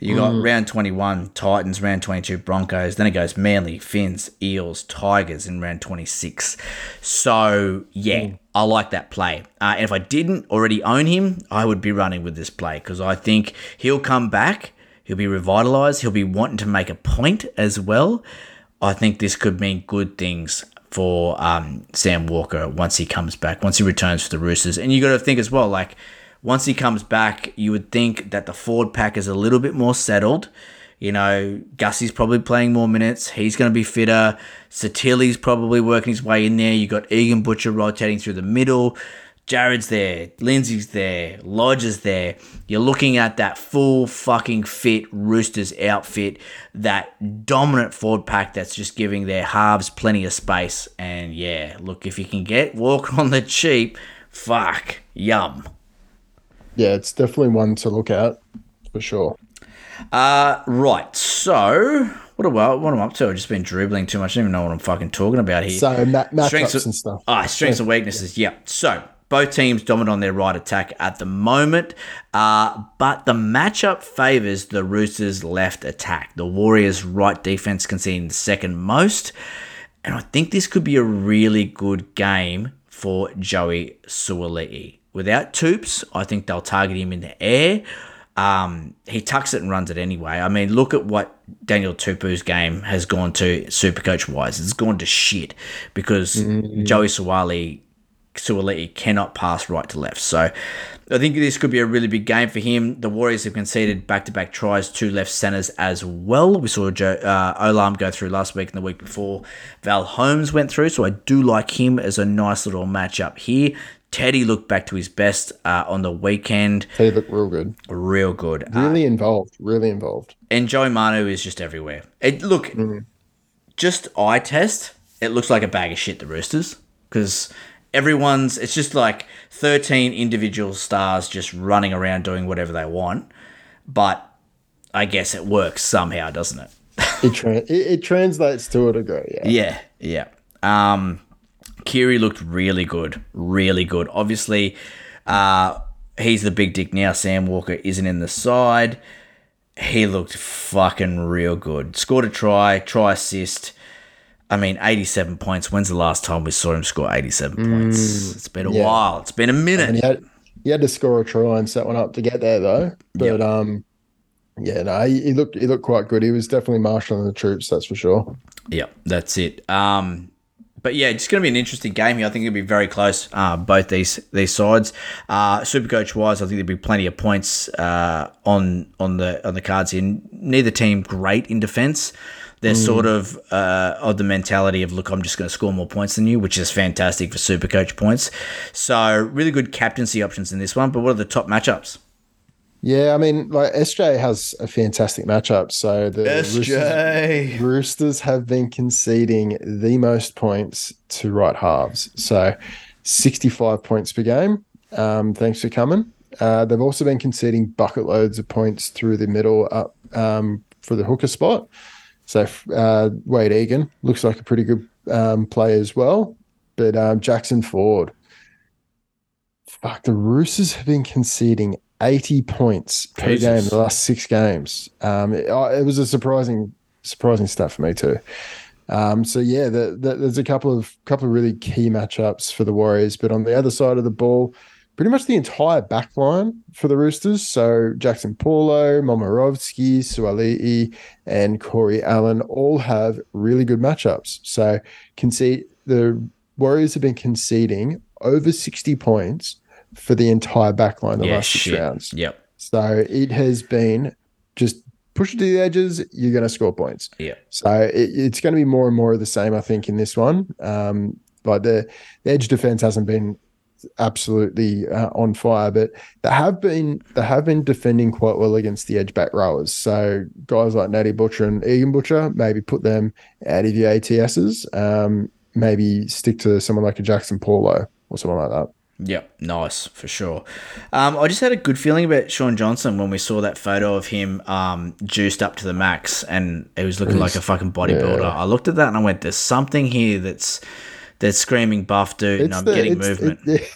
You got round 21 Titans, round 22 Broncos, then it goes Manly, Finns, Eels, Tigers in round 26. So, yeah, I like that play. Uh, and if I didn't already own him, I would be running with this play because I think he'll come back. He'll be revitalized. He'll be wanting to make a point as well. I think this could mean good things for um, Sam Walker once he comes back, once he returns for the Roosters. And you got to think as well, like once he comes back, you would think that the forward pack is a little bit more settled. You know, Gussie's probably playing more minutes. He's going to be fitter. Sitili's probably working his way in there. You got Egan Butcher rotating through the middle. Jared's there, Lindsay's there, Lodge is there. You're looking at that full fucking fit Roosters outfit, that dominant forward pack that's just giving their halves plenty of space. And yeah, look, if you can get Walker on the cheap, fuck, yum. Yeah, it's definitely one to look at for sure. Uh, right. So, what am I, what am I up to? I've just been dribbling too much. I don't even know what I'm fucking talking about here. So ma- Strengths matchups and stuff. Ah, strengths and weaknesses. Yeah. So both teams dominant on their right attack at the moment, uh, but the matchup favors the Roosters' left attack. The Warriors' right defense conceding the second most, and I think this could be a really good game for Joey Suaalii. Without Toops, I think they'll target him in the air. Um, he tucks it and runs it anyway. I mean, look at what Daniel Tupou's game has gone to super coach wise. It's gone to shit because Joey Suaalii Suaalii cannot pass right to left. So I think this could be a really big game for him. The Warriors have conceded back-to-back tries to left centers as well. We saw Joe, uh, Olam go through last week and the week before. Val Holmes went through, so I do like him as a nice little matchup here. Teddy looked back to his best uh, on the weekend. He looked real good. Real good. Uh, Really involved. Really involved. and Joey Manu is just everywhere. It look, just eye test. It looks like a bag of shit. The Roosters, because everyone's. It's just like thirteen individual stars just running around doing whatever they want. But I guess it works somehow, doesn't it? It, tra- it, it translates to a degree. Yeah. Yeah, yeah. Um, Keary looked really good, really good. Obviously, uh, he's the big dick now. Sam Walker isn't in the side. He looked fucking real good. Scored a try, try assist. I mean, 87 points. When's the last time we saw him score 87 points? It's been a yeah. while. It's been a minute. And he had he had to score a try and set one up to get there though. But Yep. um, yeah, no, he, he looked he looked quite good. He was definitely marshalling the troops, that's for sure. Yeah, that's it. Um, but yeah, it's going to be an interesting game here. I think it'll be very close. Uh, both these these sides. Uh, Supercoach wise, I think there'll be plenty of points uh, on on the on the cards here. Neither team great in defense. They're sort of uh, of the mentality of look, I'm just going to score more points than you, which is fantastic for super coach points. So really good captaincy options in this one. But what are the top matchups? Yeah, I mean, like SJ has a fantastic matchup. So the Roosters, Roosters have been conceding the most points to right halves. So 65 points per game. Um, thanks for coming. Uh, they've also been conceding bucket loads of points through the middle up um, for the hooker spot. So uh, Wade Egan looks like a pretty good um, play as well. But um, Jackson Ford, fuck, the Roosters have been conceding 80 points per Jesus. game the last six games. Um, it, it was a surprising, surprising stat for me too. Um, so yeah, the, the, there's a couple of couple of really key matchups for the Warriors, but on the other side of the ball, pretty much the entire back line for the Roosters. So Jaxson Paulo, Momorovsky, Suaalii, and Corey Allan all have really good matchups. So concede the Warriors have been conceding over 60 points for the entire back line the Yeah, last six shit. rounds. Yep. So it has been just push it to the edges, you're going to score points. Yeah. So it, it's going to be more and more of the same, I think, in this one. Um, like the, the edge defense hasn't been absolutely uh, on fire, but they have been they have been defending quite well against the edge back rowers. So guys like Natty Butcher and Egan Butcher, maybe put them out of your ATSs. Um, maybe stick to someone like a Jaxson Paulo or someone like that. Yep, nice for sure. Um, I just had a good feeling about Shaun Johnson when we saw that photo of him um, juiced up to the max, and he was looking like a fucking bodybuilder. yeah. I looked at that and I went, "There's something here that's They're screaming buff, dude, and I'm the- getting movement. it-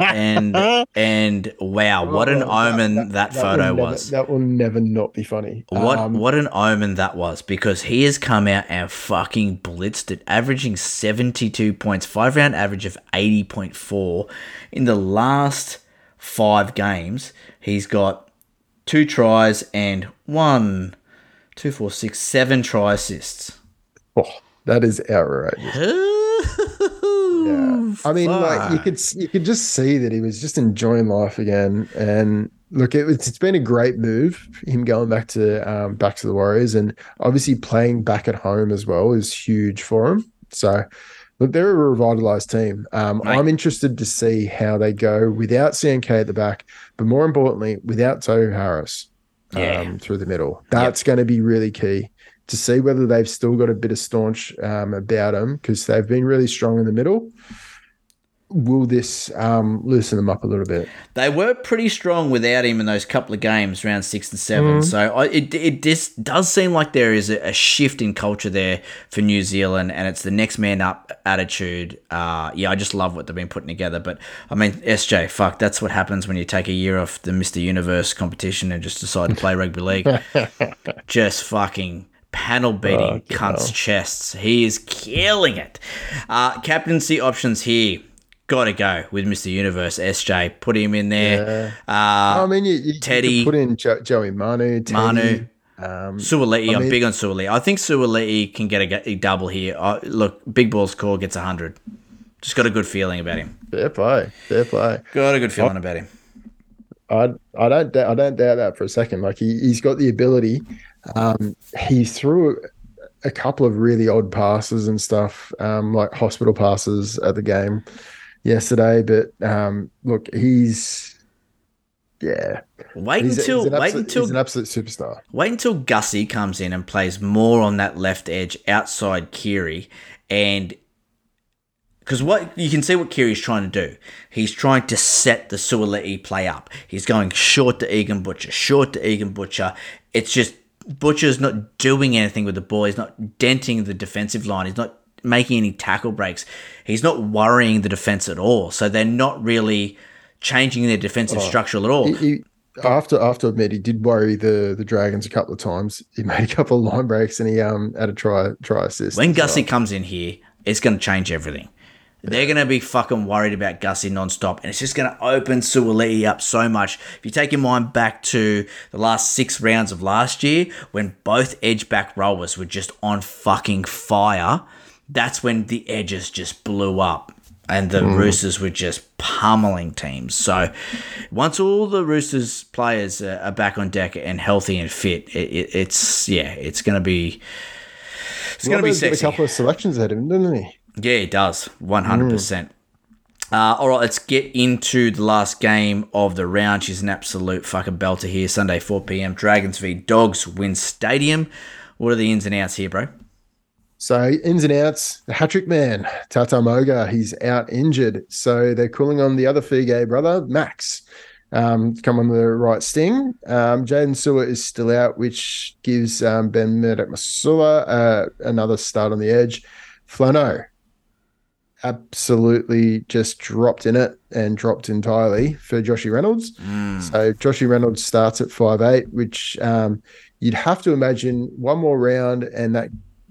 and and wow, what an Oh, omen that, photo will never- was. That will never not be funny. What Um, what an omen that was because he has come out and fucking blitzed it, averaging seventy two points, five round average of eighty point four in the last five games. He's got two tries and one, two, four, six, seven try assists. oh, that is outrageous. Yeah. I mean, like you could you could just see that he was just enjoying life again. And look, it, it's it's been a great move him going back to um, back to the Warriors, and obviously playing back at home as well is huge for him. So. Look, they're a revitalized team. Um, I'm interested to see how they go without CNK at the back, but more importantly, without Tohu Harris Yeah. um, through the middle. That's going to be really key to see whether they've still got a bit of staunch um, about them because they've been really strong in the middle. Will this um, loosen them up a little bit? They were pretty strong without him in those couple of games, round six and seven. So I, it it just does seem like there is a, a shift in culture there for New Zealand, and it's the next man up attitude. Uh, yeah, I just love what they've been putting together. But I mean, SJ, fuck, that's what happens when you take a year off the Mister Universe competition and just decide to play rugby league. just fucking panel beating cunts chests. He is killing it. Uh, captaincy options here. Gotta go with Mr. Universe, SJ. Put him in there. I Uh, mean, you, you, Teddy. you put in jo- Joey Manu, Teddy, Manu. Um, Suaalii, I I'm mean- big on Suaalii. I think Suaalii can get a, a double here. Uh, look, Big Balls Core gets 100. Just got a good feeling about him. fair play, fair play. Got a good feeling about him. I I don't doubt, I don't doubt that for a second. Like he he's got the ability. Um, he threw a couple of really odd passes and stuff, um, like hospital passes at the game yesterday. But um, look, he's yeah. Wait He's, until he's an wait absolute, until he's an absolute superstar. Wait until Gussie comes in and plays more on that left edge outside Keary and because what you can see what Keary's trying to do. He's trying to set the Suaalii play up. He's going short to Egan Butcher, short to Egan Butcher. It's just Butcher's not doing anything with the ball. He's not denting the defensive line. He's not making any tackle breaks. He's not worrying the defense at all. So they're not really changing their defensive structure at all. He, he, after after admit he did worry the the Dragons a couple of times. He made a couple of line breaks and he um had a try try assist. When well. Gussie comes in here, it's going to change everything. They're going to be fucking worried about Gussie nonstop, and it's just going to open Suaalii up so much. If you take your mind back to the last six rounds of last year, when both edge back rowers were just on fucking fire, that's when the edges just blew up. And the mm. Roosters were just pummeling teams. So, once all the Roosters players are back on deck and healthy and fit, it, it, it's yeah, it's gonna be it's gonna be sexy. a couple of selections ahead of him, didn't he? Yeah, it does. One hundred percent. Uh, all right, let's get into the last game of the round. She's an absolute fucking belter here. Sunday, four pm. Dragons v Dogs win Stadium. What are the ins and outs here, bro? So ins and outs, the hat trick man, Tata Moga, he's out injured. So they're calling on the other Feagai brother, Max, um, come on the right sting. Um, Jaydn Su'A is still out, which gives um, Ben Murdoch-Masila uh, another start on the edge. Flano absolutely just dropped in it and dropped entirely for Joshy Reynolds. So Joshy Reynolds starts at five eight, which um, you'd have to imagine one more round and that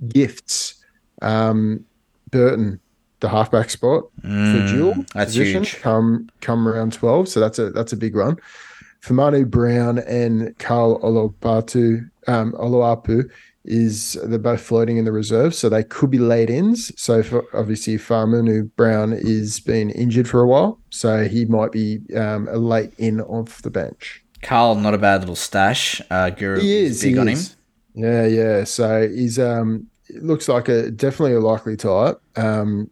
gifts um, Burton the halfback spot for dual that's position huge. come come around 12 so that's a that's a big run for Manu Brown and Carl Olopatu um Oloapu is they're both floating in the reserve so they could be late ins so for, obviously Farmanu Brown is been injured for a while so he might be um, a late in off the bench Carl, not a bad little stash. Uh, Guru he is big he on is. him. Yeah, yeah. So he's um looks like a definitely a likely type. Um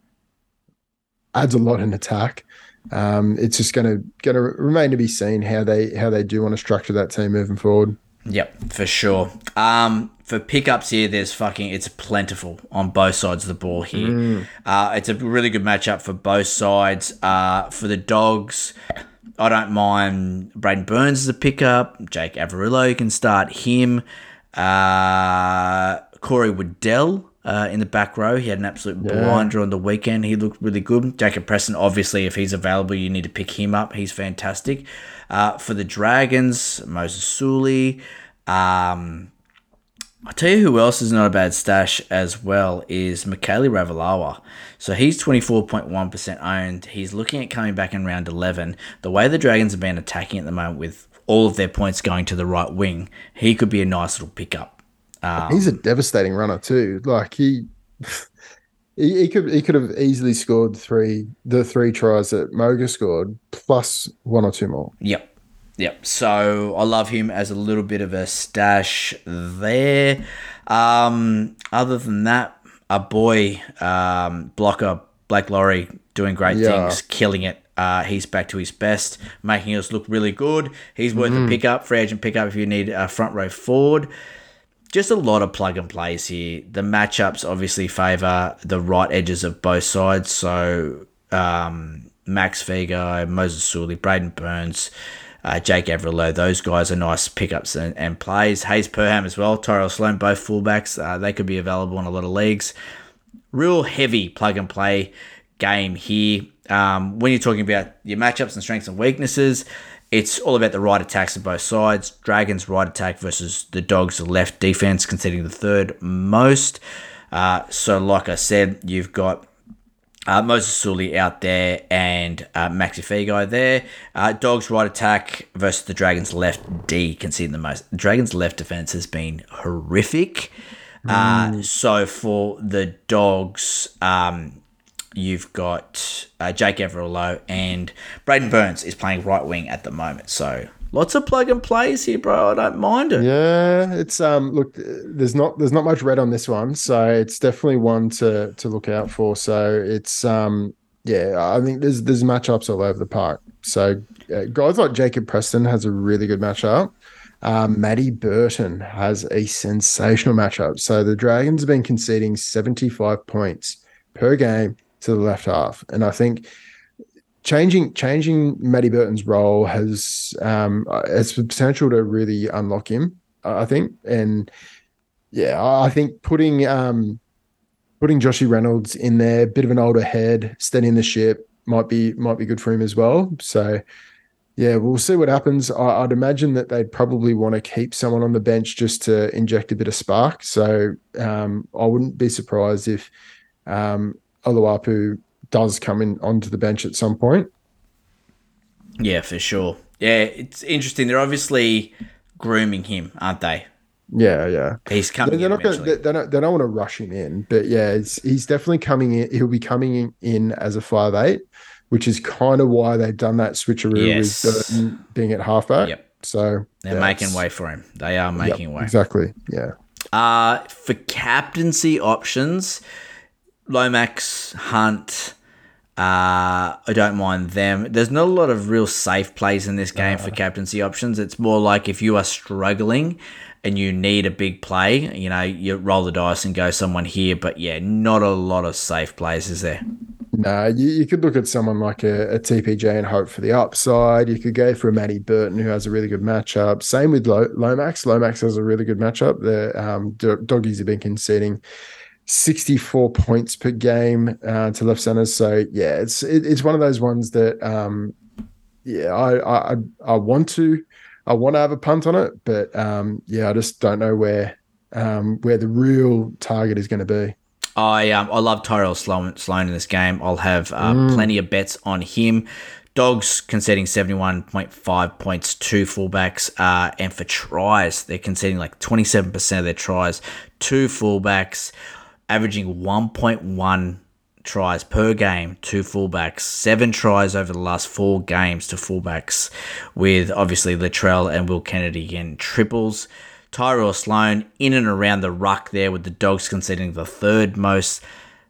adds a lot in attack. Um it's just gonna gonna remain to be seen how they how they do want to structure that team moving forward. Yep, for sure. Um, for pickups here, there's fucking it's plentiful on both sides of the ball here. Uh, it's a really good matchup for both sides. Uh, for the dogs, I don't mind Braidon Burns as a pickup. Jake Averillo, you can start him. Uh, Corey Waddell uh, in the back row. He had an absolute blinder on the weekend. He looked really good. Jacob Preston, obviously, if he's available, you need to pick him up. He's fantastic. Uh, for the Dragons, Moses Suli. Um, I'll tell you who else is not a bad stash as well is Mikaele Ravalawa. So he's 24.1% owned. He's looking at coming back in round 11. The way the Dragons have been attacking at the moment with all of their points going to the right wing, he could be a nice little pickup. Um, He's a devastating runner too. Like he, he, he could he could have easily scored three the three tries that Moga scored plus one or two more. Yep. Yep. So I love him as a little bit of a stash there. Um, other than that, a boy, um, blocker, Blake Lawrie, doing great Yeah. things, killing it. Uh, he's back to his best, making us look really good. He's worth a pickup, free agent pickup if you need a front row forward. Just a lot of plug and plays here. The matchups obviously favour the right edges of both sides. So um, Max Feagai, Moses Suli, Braidon Burns, uh, Jake Averillo, those guys are nice pickups and, and plays. Hayze Perham as well, Tyrell Sloan, both fullbacks. Uh, they could be available in a lot of leagues. Real heavy plug and play game here. Um, when you're talking about your matchups and strengths and weaknesses, it's all about the right attacks of both sides. Dragons' right attack versus the Dogs' left defense, conceding the third most. Uh, so, like I said, you've got uh, Moses Suli out there and uh, Maxi Figo there. Uh, Dogs right attack versus the Dragons left D conceding the most. The Dragons left defense has been horrific. Uh, so for the Dogs, um, you've got uh, Jake Averillo and Braidon Burns is playing right wing at the moment. So lots of plug and plays here, bro. I don't mind it. Yeah, it's um look, there's not there's not much red on this one, so it's definitely one to to look out for. So it's um yeah, I think there's there's matchups all over the park. So uh, guys like Jacob Preston has a really good matchup. Um, Maddie Burton has a sensational matchup. So the Dragons have been conceding 75 points per game to the left half, and I think changing changing Matty Burton's role has um has potential to really unlock him. I think, and yeah, I think putting um putting Joshy Reynolds in there, a bit of an older head, steadying the ship might be might be good for him as well. So. Yeah, we'll see what happens. I, I'd imagine that they'd probably want to keep someone on the bench just to inject a bit of spark. So um, I wouldn't be surprised if um, Oloapu does come in onto the bench at some point. Yeah, for sure. Yeah, it's interesting. They're obviously grooming him, aren't they? Yeah, yeah. He's coming They're in not gonna, they, they don't, they don't want to rush him in, but yeah, it's, he's definitely coming in. He'll be coming in, as a five eight, which is kind of why they've done that switcheroo Yes. with Burton being at halfback. Yep. So They're yeah, making way for him. They are yep, making way. Exactly. Yeah. Uh, for captaincy options, Lomax, Hunt, uh, I don't mind them. There's not a lot of real safe plays in this game for captaincy options. It's more like if you are struggling and you need a big play, you know, you roll the dice and go someone here. But yeah, not a lot of safe plays, is there? No, you, you could look at someone like a, a TPJ and hope for the upside. You could go for a Matty Burton who has a really good matchup. Same with Lo- Lomax. Lomax has a really good matchup. The um, doggies have been conceding 64 points per game uh, to left centers. So yeah, it's it, it's one of those ones that um, yeah, I, I I want to I want to have a punt on it, but um, yeah, I just don't know where um, where the real target is going to be. I um, I love Tyrell Sloan, Sloan in this game. I'll have uh, plenty of bets on him. Dogs conceding 71.5 points to fullbacks. Uh, and for tries, they're conceding like 27% of their tries to fullbacks, averaging 1.1 tries per game to fullbacks. Seven tries over the last four games to fullbacks, with obviously Latrell and Will Kennedy getting triples. Tyrell Sloan in and around the ruck there, with the Dogs conceding the third most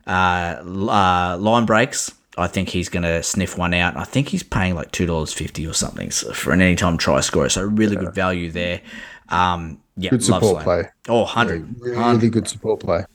uh, uh, line breaks. I think he's going to sniff one out. I think he's paying like two dollars fifty or something for an anytime try scorer. So really good value there. Um, yeah, Good support play. Oh, 100. Really good support play.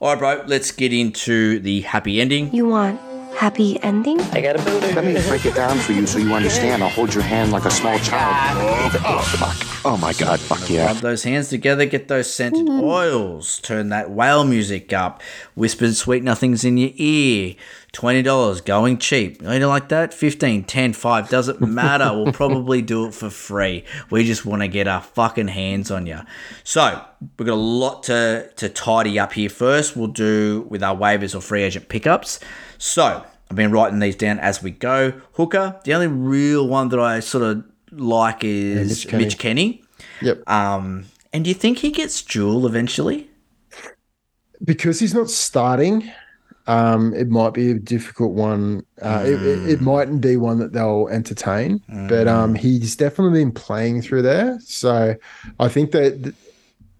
All right, bro. Let's get into the happy ending. You want happy ending? I got a builder. Let me break it down for you so you understand. I'll hold your hand like a small child. Oh, fuck. Oh my god, fuck yeah. Rub those hands together, get those scented mm-hmm. oils, turn that whale music up, whispered sweet nothings in your ear. $20 going cheap. You don't like that? 15, 10, 5, doesn't matter. we'll probably do it for free. We just want to get our fucking hands on you. So, we've got a lot to, to tidy up here first. We'll do with our waivers or free agent pickups. So, I've been writing these down as we go. Hooker, the only real one that I sort of like is Mitch Kenny. Mitch Kenny. Yep. Um, and do you think he gets Jewel eventually? because he's not starting, um, it might be a difficult one. Uh, it, it, it mightn't be one that they'll entertain, but um, he's definitely been playing through there. So I think that,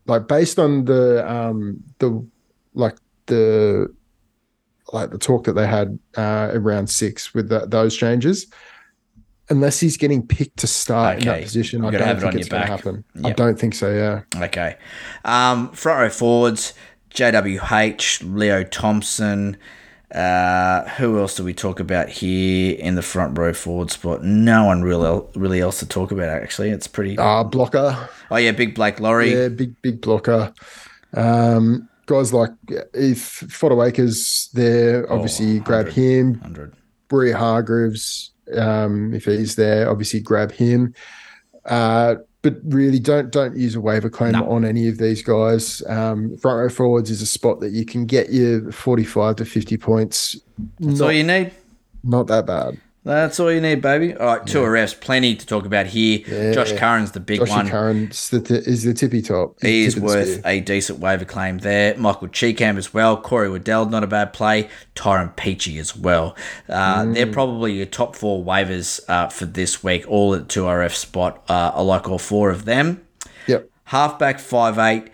like, based on the um, the like the like the talk that they had uh, around six with the, those changes. Unless he's getting picked to start in that position, I don't it think on it's going to happen. I don't think so. Yeah. Okay. Um, front row forwards, JWH, Leo Thompson. Uh, who else do we talk about here in the front row forward spot? No one really, really else to talk about. Actually, it's pretty. Uh, blocker. Oh yeah, big Blake Lawrie. Yeah, big big blocker. Um, guys like if Fodawaker's there, obviously grab him. 100. Bria Hargreaves, um, if he's there, obviously grab him. Uh, but really, don't don't use a waiver claim No. on any of these guys. Um, front row forwards is a spot that you can get you forty five to fifty points. That's not, all you need. not that bad. That's all you need, baby. All right, two refs, plenty to talk about here. Yeah. Josh Curran's the big Joshy one. Curran is the, is the tippy top. He's He is tip of the worth a decent waiver claim there. Michael Chee Kam as well. Corey Waddell, not a bad play. Tyrone Peachey as well. Uh, They're probably your top four waivers uh, for this week, all at 2RF spot. Uh, I like all four of them. Yep. Halfback, five eight.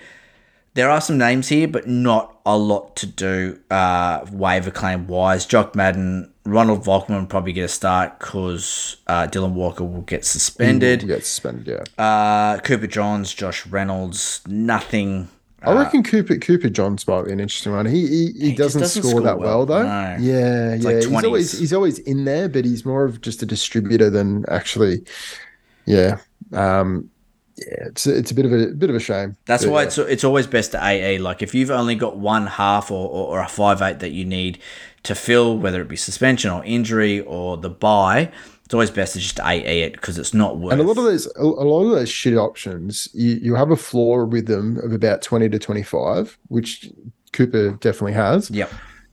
There are some names here, but not a lot to do uh, waiver claim wise. Jock Madden, Ronald Volkman will probably get a start because uh, Dylan Walker will get suspended. He gets suspended. Yeah. Uh, Cooper Johns, Josh Reynolds, nothing. I reckon Cooper Cooper Johns might be an interesting one. He he, he just doesn't, doesn't score, score that well, well, though. no. Yeah, It's yeah. like he's always he's always in there, but he's more of just a distributor than actually. Yeah. Um. Yeah. It's it's a bit of a bit of a shame. That's But, why yeah. it's it's always best to AA. Like if you've only got one half or, or, or a five eight that you need to fill, whether it be suspension or injury or the buy, it's always best to just AA it because it's not worth. And a lot of those, a, lot of those shit options, you, you have a floor with them of about twenty to twenty five, which Cooper definitely has. Yep.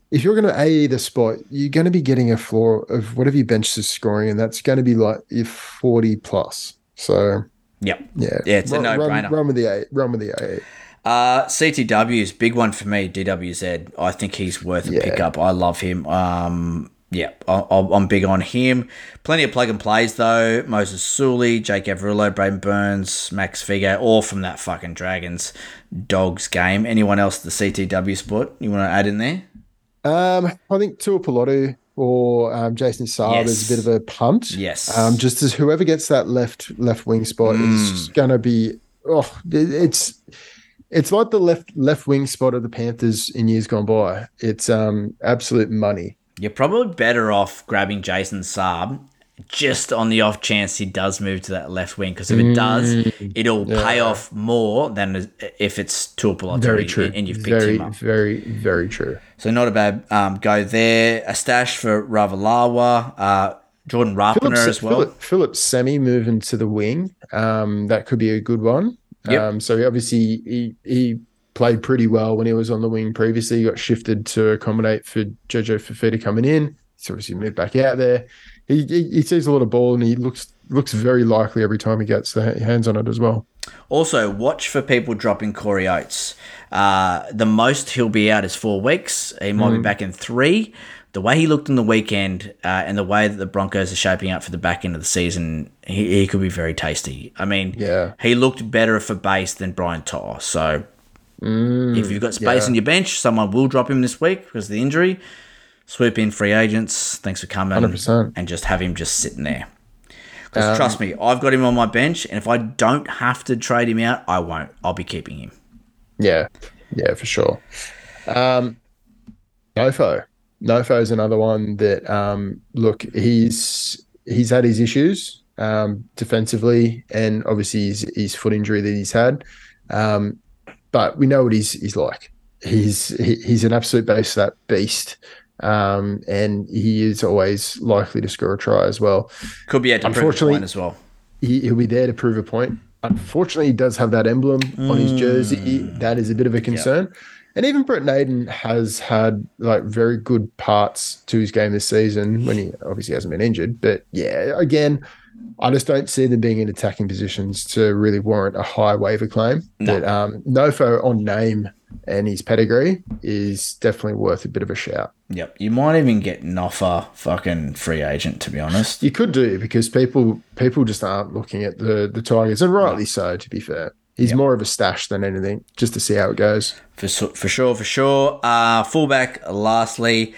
If you're going to AE the spot, you're going to be getting a floor of whatever your bench is scoring, and that's going to be like if forty plus. So Yep. yeah, Yeah, it's a run, no-brainer. Run, run with the A, run with the A. Uh, CTW is big one for me. DWZ. I think he's worth a Yeah. pickup. I love him. Um, yeah, I, I'm big on him. Plenty of plug and plays though. Moses Suli, Jake Averillo, Braidon Burns, Max Feagai, all from that fucking Dragons Dogs game. Anyone else the CTW spot you want to add in there? Um, I think Tuipulotu or um, Jason Saab is a bit of a punt. Yes. Um, just as whoever gets that left left wing spot Mm. is going to be oh, it- it's it's like the left left wing spot of the Panthers in years gone by. It's um absolute money. You're probably better off grabbing Jason Saab just on the off chance he does move to that left wing because if it does, it'll pay off more than if it's Tuipulotu Very true. and you've picked very him up. very very true. So not a bad um, go there. A stash for Ravalawa, uh, Jordan Rapana as well. Philip, Phillip Sami moving to the wing. Um, that could be a good one. Yep. Um, so obviously he he played pretty well when he was on the wing previously. He got shifted to accommodate for Jojo Fifita coming in. He's obviously moved back out there. He, he he sees a lot of ball and he looks looks very likely every time he gets the hands on it as well. Also, watch for people dropping Corey Oates. Uh, the most he'll be out is four weeks. He might be Mm. back in three. The way he looked in the weekend uh, and the way that the Broncos are shaping up for the back end of the season, he, he could be very tasty. I mean, Yeah. he looked better for base than Brian Tar. So if you've got space yeah. on your bench, someone will drop him this week because of the injury. Swoop in free agents. Thanks for coming. 100%. And just have him just sitting there. Because trust me, I've got him on my bench, and if I don't have to trade him out, I won't. I'll be keeping him. Yeah, yeah, for sure. Um, Nofo, Nofo's another one that um, look he's he's had his issues um, defensively, and obviously his, his foot injury that he's had. Um, but we know what he's he's like. He's he, he's an absolute base that beast, um, and he is always likely to score a try as well. Could be able Unfortunately- point as well. He, he'll be there to prove a point. Unfortunately, he does have that emblem on his jersey. That is a bit of a concern. And even Brent Naden has had like very good parts to his game this season when he obviously hasn't been injured. But yeah, again, I just don't see them being in attacking positions to really warrant a high waiver claim. No. But um, Nofo on name and his pedigree is definitely worth a bit of a shout. Yep. You might even get Noffa fucking free agent, to be honest. You could do because people people just aren't looking at the the Tigers, and rightly so. To be fair, he's more of a stash than anything, just to see how it goes. For, for sure, for sure. Uh, fullback, lastly,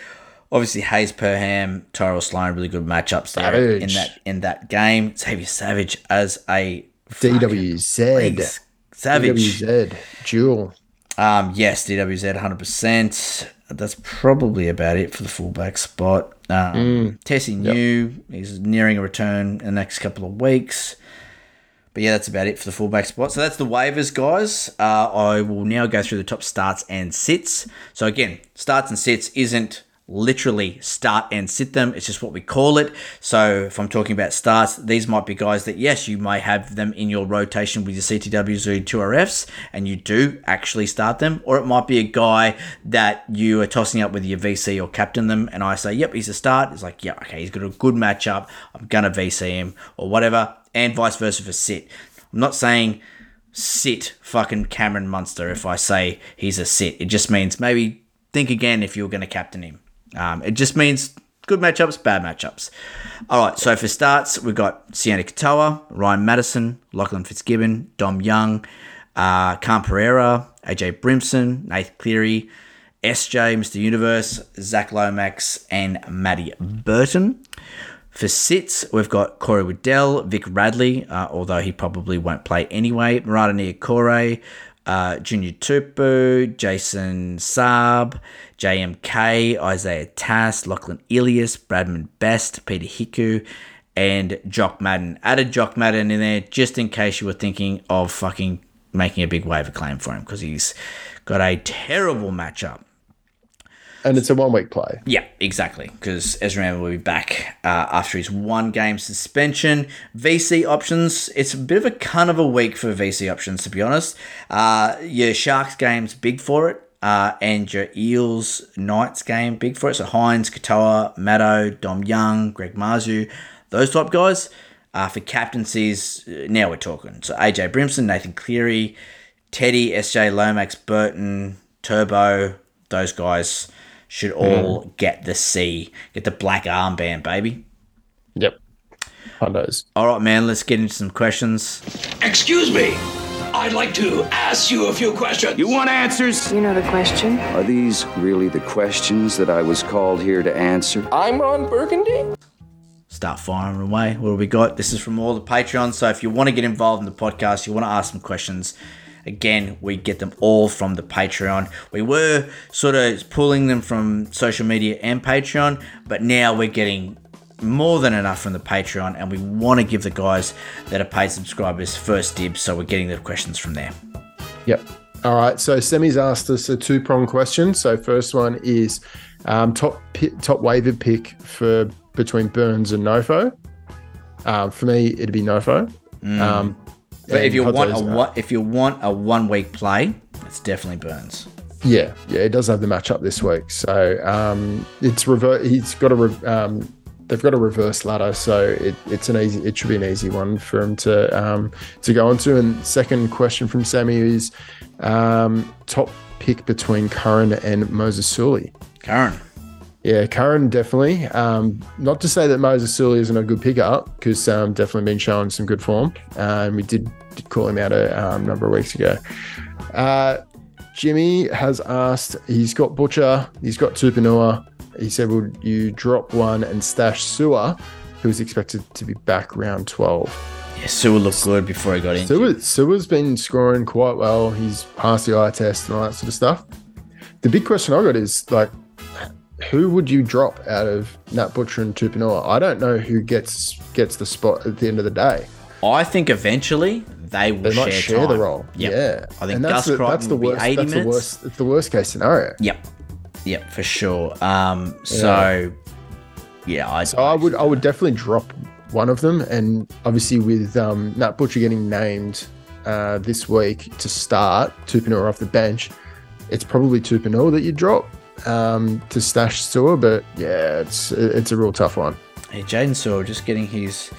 obviously Hayze Perham, Tyrell Sloan, really good matchups there in that in that game. Xavier Savage as a DWZ. Savage. DWZ, Jewel. Um, yes, DWZ, hundred percent. That's probably about it for the fullback spot. Um, Tesi Niu is nearing a return in the next couple of weeks. But yeah, that's about it for the fullback spot. So that's the waivers, guys. Uh, I will now go through the top starts and sits. So again, starts and sits isn't literally start and sit them. It's just what we call it. So if I'm talking about starts, these might be guys that yes, you may have them in your rotation with your CTWs or 2RFs, and you do actually start them. Or it might be a guy that you are tossing up with your VC or captain them, and I say, yep, he's a start. It's like, yeah, okay, he's got a good matchup. I'm gonna VC him or whatever, and vice versa for sit. I'm not saying sit fucking Cameron Munster if I say he's a sit. It just means maybe think again if you're going to captain him. Um, it just means good matchups, bad matchups. All right, so for starts, we've got Sione Katoa, Ryan Matterson, Lachlan Fitzgibbon, Dom Young, uh, Cam Pereira, AJ Brimson, Nathan Cleary, SJ, Mr. Universe, Zach Lomax, and Maddie Burton. For sits, we've got Corey Waddell, Vic Radley, uh, although he probably won't play anyway, Marata Niukore, uh, Junior Tupou, Jason Saab, JMK, Isaiah Tass, Lachlan Ilias, Bradman Best, Peter Hiku, and Jock Madden. Added Jock Madden in there just in case you were thinking of fucking making a big waiver claim for him because he's got a terrible matchup. And it's a one week play. Yeah, exactly. Because Ezra will be back uh, after his one game suspension. VC options, it's a bit of a cunt of a week for VC options, to be honest. Uh, your Sharks game's big for it. Uh, and your Eels Knights game, big for it. So Hynes, Katoa, Maddo, Dom Young, Greg Marzhew, those type guys. Uh, for captaincies, uh, now we're talking. So AJ Brimson, Nathan Cleary, Teddy, SJ Lomax, Burton, Turbo, those guys should hmm. all get the C, get the black armband, baby. Yep. Hondos. All right, man, let's get into some questions. Excuse me. I'd like to ask you a few questions. You want answers? You know the question. Are these really the questions that I was called here to answer? I'm Ron Burgundy. Start firing away. What do we got? This is from all the Patreons. So if you want to get involved in the podcast, you want to ask some questions, again, we get them all from the Patreon. We were sort of pulling them from social media and Patreon, but now we're getting more than enough from the Patreon, and we want to give the guys that are paid subscribers first dibs, so we're getting the questions from there. Yep. All right. So Semi's asked us a two prong question. So first one is um, top pi- top waiver pick for between Burns and Nofo. Um, for me, it'd be Nofo. Um, But if you want a one, if you want a one week play, it's definitely Burns. Yeah, yeah, it does have the matchup this week. So um, it's revert. He's got a. Re- um, they've got a reverse ladder, so it, it's an easy. It should be an easy one for him to um, to go into. And second question from Sammy is um, top pick between Curran and Moses Suli. Curran. Yeah, Curran definitely. Um, not to say that Moses Suli isn't a good pickup because um, definitely been showing some good form. And we did, did call him out a um, number of weeks ago. Uh, Jimmy has asked, he's got Butcher, he's got Tupouniua. He said, Would you drop one and stash Sewer, who's expected to be back round 12? Yeah, Sewell looked good before he got in. Sewer, Sewer's been scoring quite well. He's passed the eye test and all that sort of stuff. The big question I got is like, who would you drop out of Nat Butcher and Tupouniua? I don't know who gets gets the spot at the end of the day. I think eventually they will They share, share the role. Yep. Yeah, I think and that's Gus the, Crichton that's the will worst. be 80 that's minutes. the worst. It's the worst case scenario. Yep. Yep, for sure. Um, so yeah, I, So I would I would definitely drop one of them, and obviously with um, Nat Butcher getting named uh, this week to start Tupouniua off the bench, it's probably Tupouniua that you drop um, to stash Sewer. But yeah, it's it's a real tough one. Hey, Jaden Sewell just getting his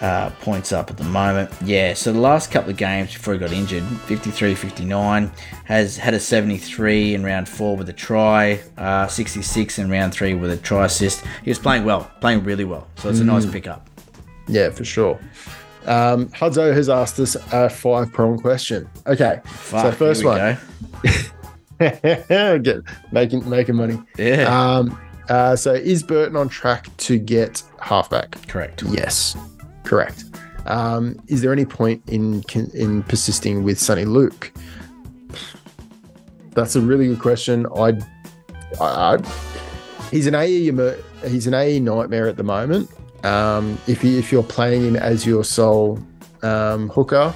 uh, points up at the moment. Yeah, so the last couple of games before he got injured 53 59, has had a 73 in round four with a try, uh, 66 in round three with a try assist. He was playing well, playing really well. So it's a nice Mm. pickup. Yeah, for sure. Um, Hudzo has asked us a five prong question. Okay, Fuck, so first one. get making making money. Yeah. Um, uh, so is Burton on track to get halfback? Correct. Yes, correct. Um, is there any point in in persisting with Sonny Luke? That's a really good question. I, I, he's an AE he's an AE nightmare at the moment. Um, if you, if you're playing him as your sole um, hooker,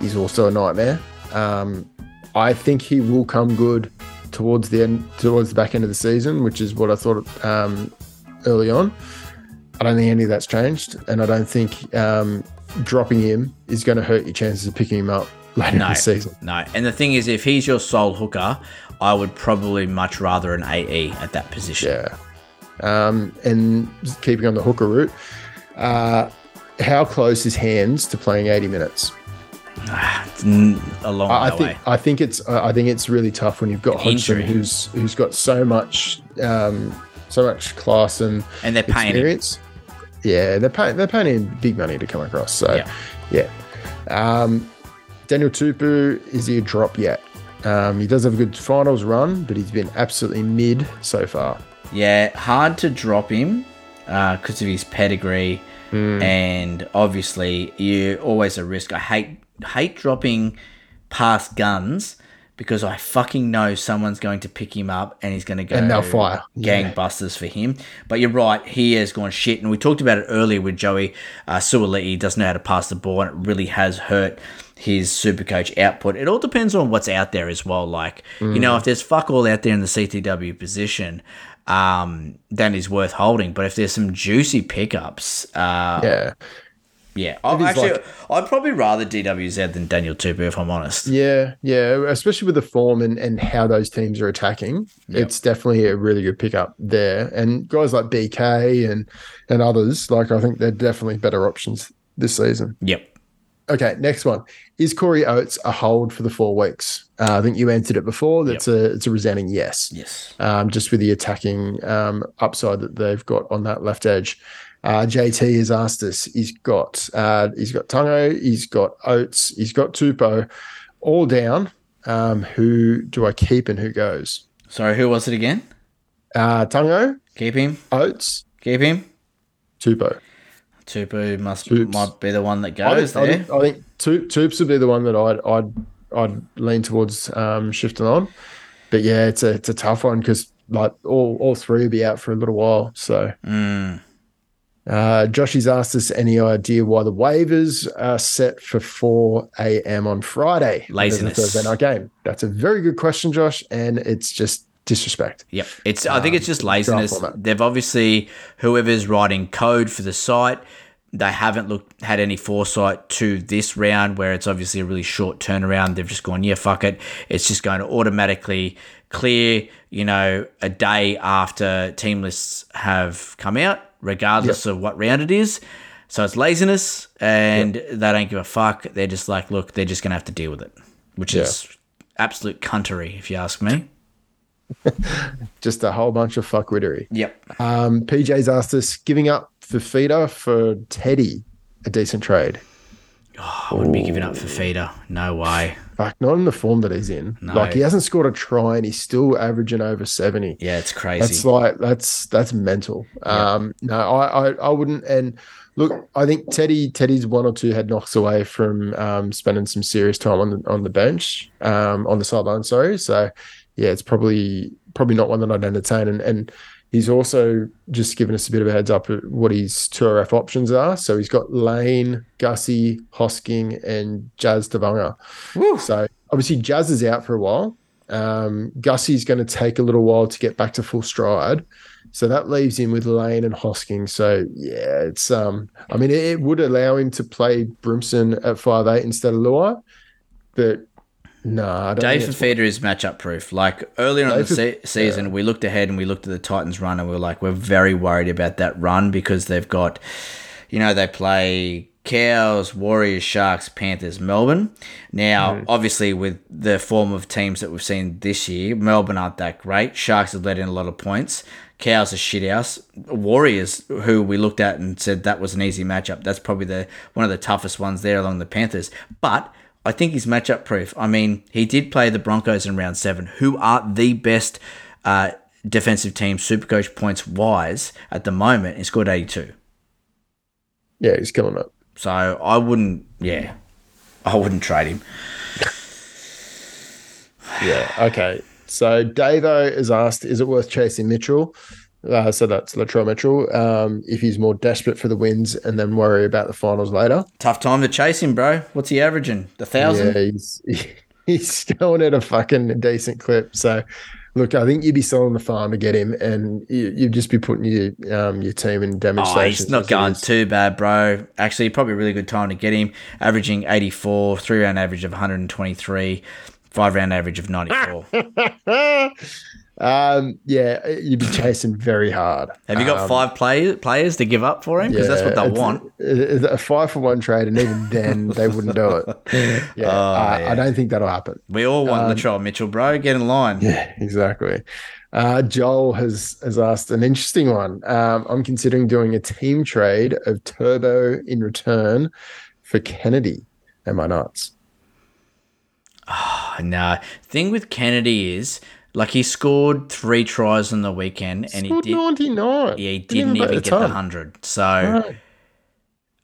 he's also a nightmare. Um, I think he will come good towards the end, towards the back end of the season, which is what I thought um, early on. I don't think any of that's changed, and I don't think um, dropping him is going to hurt your chances of picking him up later in the season. no. And the thing is, if he's your sole hooker, I would probably much rather an AE at that position. Yeah. Um, and keeping on the hooker route, uh, how close is Hands to playing 80 minutes? A long I, I way think away. I think it's I think it's really tough when you've got Hodgson, Injury. who's who's got so much um, so much class and And they're paying experience. Yeah, they're paying they're paying big money to come across. So Yeah. yeah. Um, Daniel Tupou is he a drop yet? Um, he does have a good finals run, but he's been absolutely mid so far. Yeah, hard to drop him because of his pedigree, Hmm. and obviously you always a risk. I hate hate dropping past guns because I fucking know someone's going to pick him up and he's going to go And they'll fire. Yeah. gangbusters for him. But you're right, he has gone shit, and we talked about it earlier with Joey uh, Suaalii. He doesn't know how to pass the ball, and it really has hurt his super coach output. It all depends on what's out there as well. Like you know, if there's fuck all out there in the CTW position. Um, then is worth holding, but if there's some juicy pickups, uh, Yeah. Yeah, I, If he's actually, like- I'd probably rather DWZ than Daniel Tupou if I'm honest. Yeah, yeah, especially with the form and, and how those teams are attacking. It's definitely a really good pickup there. And guys like BK and and others, like I think they're definitely better options this season. Yep. Okay, next one. Is Corey Oates a hold for the four weeks? Uh, I think you answered it before. That's a it's a resounding yes. Yes. Um, just with the attacking um, upside that they've got on that left edge. Uh, JT has asked us. He's got uh, he's got Tungo, he's got Oates, he's got Tupo, all down. Um, who do I keep and who goes? Sorry, who was it again? Uh, Tungo, Keep him. Oates, Keep him. Tupo. Tupu must Toops. might be the one that I goes think, I there. think, I think Toops would be the one that I'd I'd I'd lean towards um, shifting on. But yeah, it's a it's a tough one because like all all three will be out for a little while. So Mm. Uh, Joshy's asked us any idea why the waivers are set for four a.m. on Friday. when there's a Laziness. Thursday night game. That's a very good question, Josh, and it's just disrespect. Yep. It's I think it's just laziness. They've obviously whoever's writing code for the site, they haven't looked had any foresight to this round where it's obviously a really short turnaround. They've just gone, yeah, fuck it. It's just going to automatically clear, you know, a day after team lists have come out, regardless of what round it is. So it's laziness and they don't give a fuck. They're just like, look, they're just gonna have to deal with it. Which is absolute cuntery, if you ask me. Just a whole bunch of fuckwittery. Yep. Um, PJ's asked us giving up for feeder for Teddy a decent trade. I wouldn't be giving up for feeder. No way. Fuck, not in the form that he's in. No. Like he hasn't scored a try and he's still averaging over seventy. Yeah, it's crazy. That's like that's that's mental. Um, no, I, I I wouldn't. And look, I think Teddy Teddy's one or two had knocks away from um, spending some serious time on the on the bench, um, on the sideline. Sorry, so yeah, it's probably probably not one that I'd entertain. And and He's also just given us a bit of a heads up at what his tour F options are. So he's got Lane, Gussie, Hosking, and Jazz Tevaga. So obviously Jazz is out for a while. Um, Gussie's going to take a little while to get back to full stride. So that leaves him with Lane and Hosking. So yeah, it's um I mean it, it would allow him to play Brimson at five eight instead of Luai, but no, I don't Dave Fifita is matchup proof. Like earlier on in the se- season, we looked ahead and we looked at the Titans run and we were like, we're very worried about that run because they've got, you know, they play Cows, Warriors, Sharks, Panthers, Melbourne. Now, mm-hmm. obviously, with the form of teams that we've seen this year, Melbourne aren't that great. Sharks have let in a lot of points. Cows are shit house. Warriors, who we looked at and said that was an easy matchup, that's probably the one of the toughest ones there along the Panthers. But I think he's matchup proof. I mean, he did play the Broncos in round seven, who are the best uh, defensive team, supercoach points wise at the moment. He scored 82. yeah, he's killing it. So I wouldn't, yeah, I wouldn't trade him. Yeah. Okay. So Davo is asked, is it worth chasing Mitchell? Uh, so that's Latrell Mitchell. Um, if he's more desperate for the wins and then worry about the finals later. Tough time to chase him, bro. What's he averaging? The thousand? Yeah, he's he's going at a fucking decent clip. So look, I think you'd be selling the farm to get him, and you, you'd just be putting your um your team in damage Oh, he's not going is. too bad, bro. Actually, probably a really good time to get him. Averaging 84, three round average of 123, five round average of 94. Um, yeah, you'd be chasing very hard. Have you got Um, five play, players to give up for him? Because that's what they want. it's a five for one trade, and even then they wouldn't do it. Yeah, Oh, I, yeah. I don't think that'll happen. We all want Um, Latrell Mitchell, bro. Get in line. Yeah, exactly. Uh, Joel has has asked an interesting one. Um, I'm considering doing a team trade of Turbo in return for Kennedy. Am I nuts? No. Thing with Kennedy is, like, he scored three tries on the weekend, and he Scored did. 99. Yeah, he Didn't didn't even the get the hundred. So Right.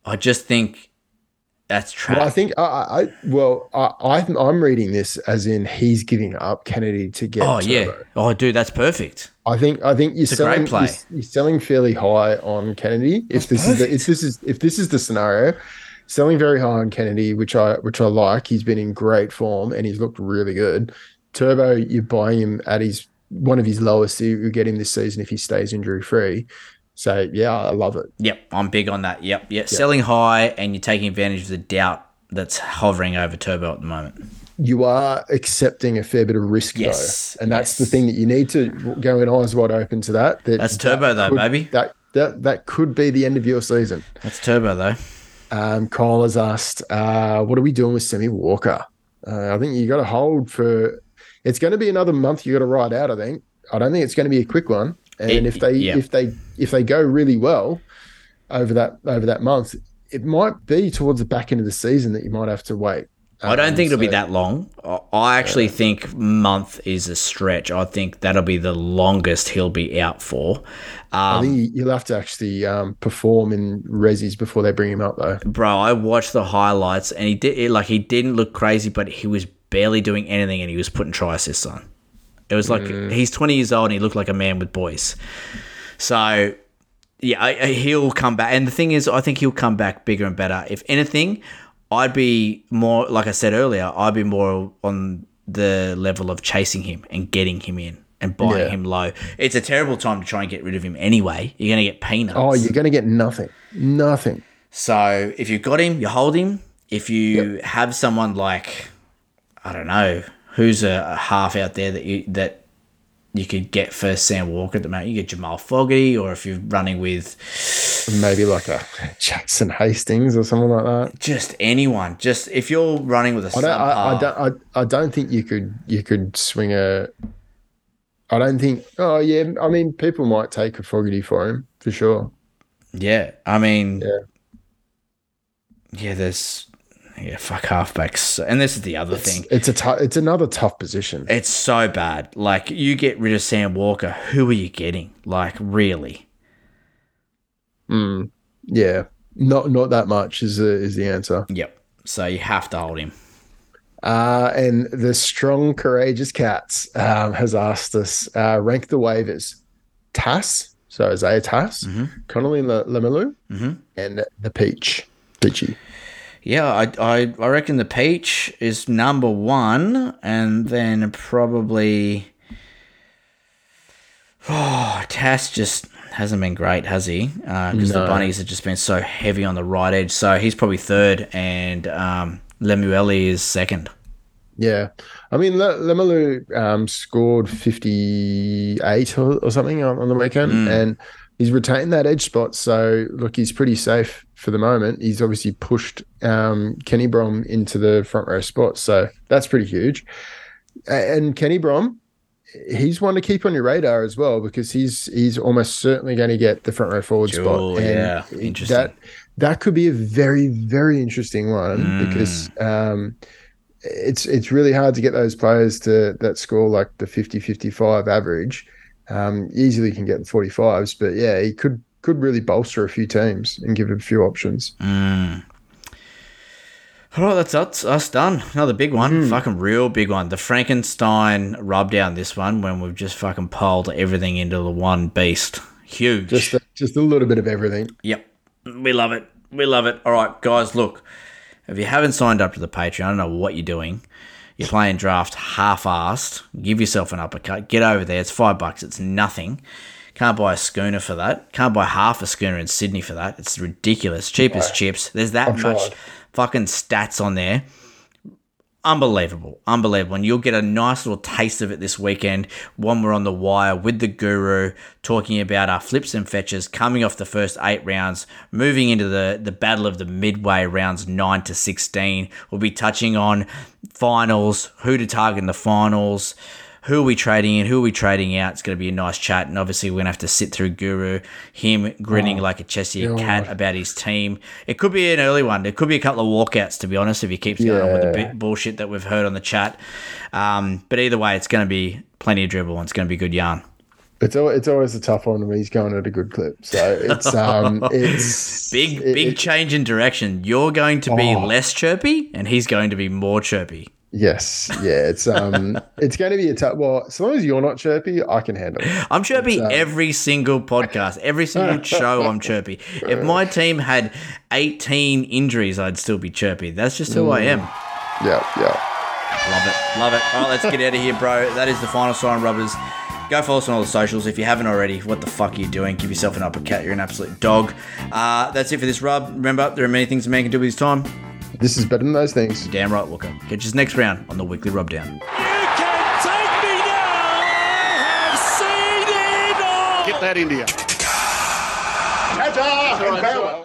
I just think that's trash. Well, I think I, I I- well I, I'm I'm reading this as in he's giving up Kennedy to get. oh yeah. Oh, dude, that's perfect. I think I think you're It's selling. You're, you're selling fairly high on Kennedy. If this is the, if this is if this is the scenario, selling very high on Kennedy, which I which I like. He's been in great form and he's looked really good. Turbo, you're buying him at his one of his lowest you you get him this season if he stays injury free. So yeah, I love it. Yep, I'm big on that. Yep, yep. Selling high, and you're taking advantage of the doubt that's hovering over Turbo at the moment. You are accepting a fair bit of risk Yes, though, and that's the thing that you need to go in eyes wide open to that. that That's that Turbo though, could- baby. That that that could be the end of your season. That's Turbo though. Um, Kyle has asked, uh, what are we doing with Semi Walker? Uh, I think you got to hold for. It's going to be another month. You got to ride out. I think. I don't think it's going to be a quick one. And It- if they yeah. if they if they go really well over that over that month, it might be towards the back end of the season that you might have to wait. I don't Um, think it'll be that long. I- I actually think month is a stretch. I think that'll be the longest he'll be out for. I Um, think you- you'll have to actually um, perform in resis before they bring him up, though. bro, I watched the highlights and he did like he didn't look crazy, but he was barely doing anything and he was putting try assists on. It was like Mm. he's 20 years old and he looked like a man with boys. So yeah, I, I- he'll come back. And the thing is, I think he'll come back bigger and better. If anything, I'd be more like I said earlier. I'd be more on the level of chasing him and getting him in and buying Yeah. him low. It's a terrible time to try and get rid of him anyway. You're going to get peanuts. Oh, you're going to get nothing. Nothing. So if you've got him, you hold him. If you have someone like, I don't know, who's a, a half out there that you that you could get for Sam Walker at the moment, you get Jamal Fogarty, or if you're running with Maybe like a Jackson Hastings or something like that. just anyone, just if you're running with a I don't. I, I don't. I, I don't think you could. You could swing a. I don't think. Oh yeah. I mean, people might take a Fogarty for him for sure. yeah, I mean, Yeah. yeah, there's yeah, fuck halfbacks, and this is the other thing. It's a. T- it's another tough position. It's so bad. Like you get rid of Sam Walker, who are you getting? Like really? Mm, yeah. Not not that much is the, is the answer. Yep. So you have to hold him. Uh, and the strong, courageous cats um, has asked us uh, rank the waivers. Tass, so Isaiah Tass, Mm-hmm. Connelly Lemuelu, and the Peach, Peachey. Yeah, I, I, I reckon the peach is number one, and then probably. Oh, Tass just hasn't been great, has he? Because the No. bunnies have just been so heavy on the right edge. So he's probably third, and um, Lemuelu is second. Yeah, I mean Le- Lemuelu um, scored fifty eight or, or something on, on the weekend, and he's retained that edge spot. So look, he's pretty safe for the moment. He's obviously pushed um, Kenny Brom into the front row spot, so that's pretty huge. And Kenny Brom, he's one to keep on your radar as well because he's he's almost certainly going to get the front row forward Sure, spot. And yeah, interesting. That that could be a very very interesting one because um, it's it's really hard to get those players to that score like the 50 55 average. Um, easily can get the 45s, but yeah, he could could really bolster a few teams and give it a few options. All right, that's us, us done. Another big one, Hmm. fucking real big one. The Frankenstein rub down this one when we've just fucking piled everything into the one beast. Huge. Just a, just a little bit of everything. Yep. We love it. We love it. All right, guys, look. If you haven't signed up to the Patreon, I don't know what you're doing. You're playing draft half-assed. Give yourself an uppercut. Get over there. It's five bucks. It's nothing. Can't buy a schooner for that. Can't buy half a schooner in Sydney for that. It's ridiculous. Cheapest chips. There's that I've much tried. fucking stats on there. Unbelievable. Unbelievable. And you'll get a nice little taste of it this weekend when we're on the wire with the guru talking about our flips and fetches coming off the first eight rounds, moving into the, the battle of the midway rounds nine to 16. We'll be touching on finals, who to target in the finals, who are we trading in, who are we trading out. It's going to be a nice chat. And obviously, we're going to have to sit through Guru, him grinning like a Cheshire cat about his team. It could be an early one. It could be a couple of walkouts, to be honest, if he keeps going on with the bit bullshit that we've heard on the chat. Um, but either way, it's going to be plenty of dribble and it's going to be good yarn. It's al- it's always a tough one when he's going at a good clip. So it's um it's Big, it- big it- change in direction. You're going to be Oh. less chirpy and he's going to be more chirpy. Yes, yeah, it's um, it's going to be a tough. Well, as long as you're not chirpy, I can handle it. I'm chirpy uh, every single podcast, every single show. I'm chirpy. If my team had 18 injuries, I'd still be chirpy. That's just who I am. Yeah, yeah. Love it, love it. All right, let's get out of here, bro. That is the final sign, rubbers. Go follow us on all the socials. If you haven't already, what the fuck are you doing? Give yourself an uppercut. You're an absolute dog. Uh, that's it for this rub. Remember, there are many things a man can do with his time. This is better than those things. Damn right, Walker. Catch us next round on the weekly rub down. Get that India. Ta-ta and farewell.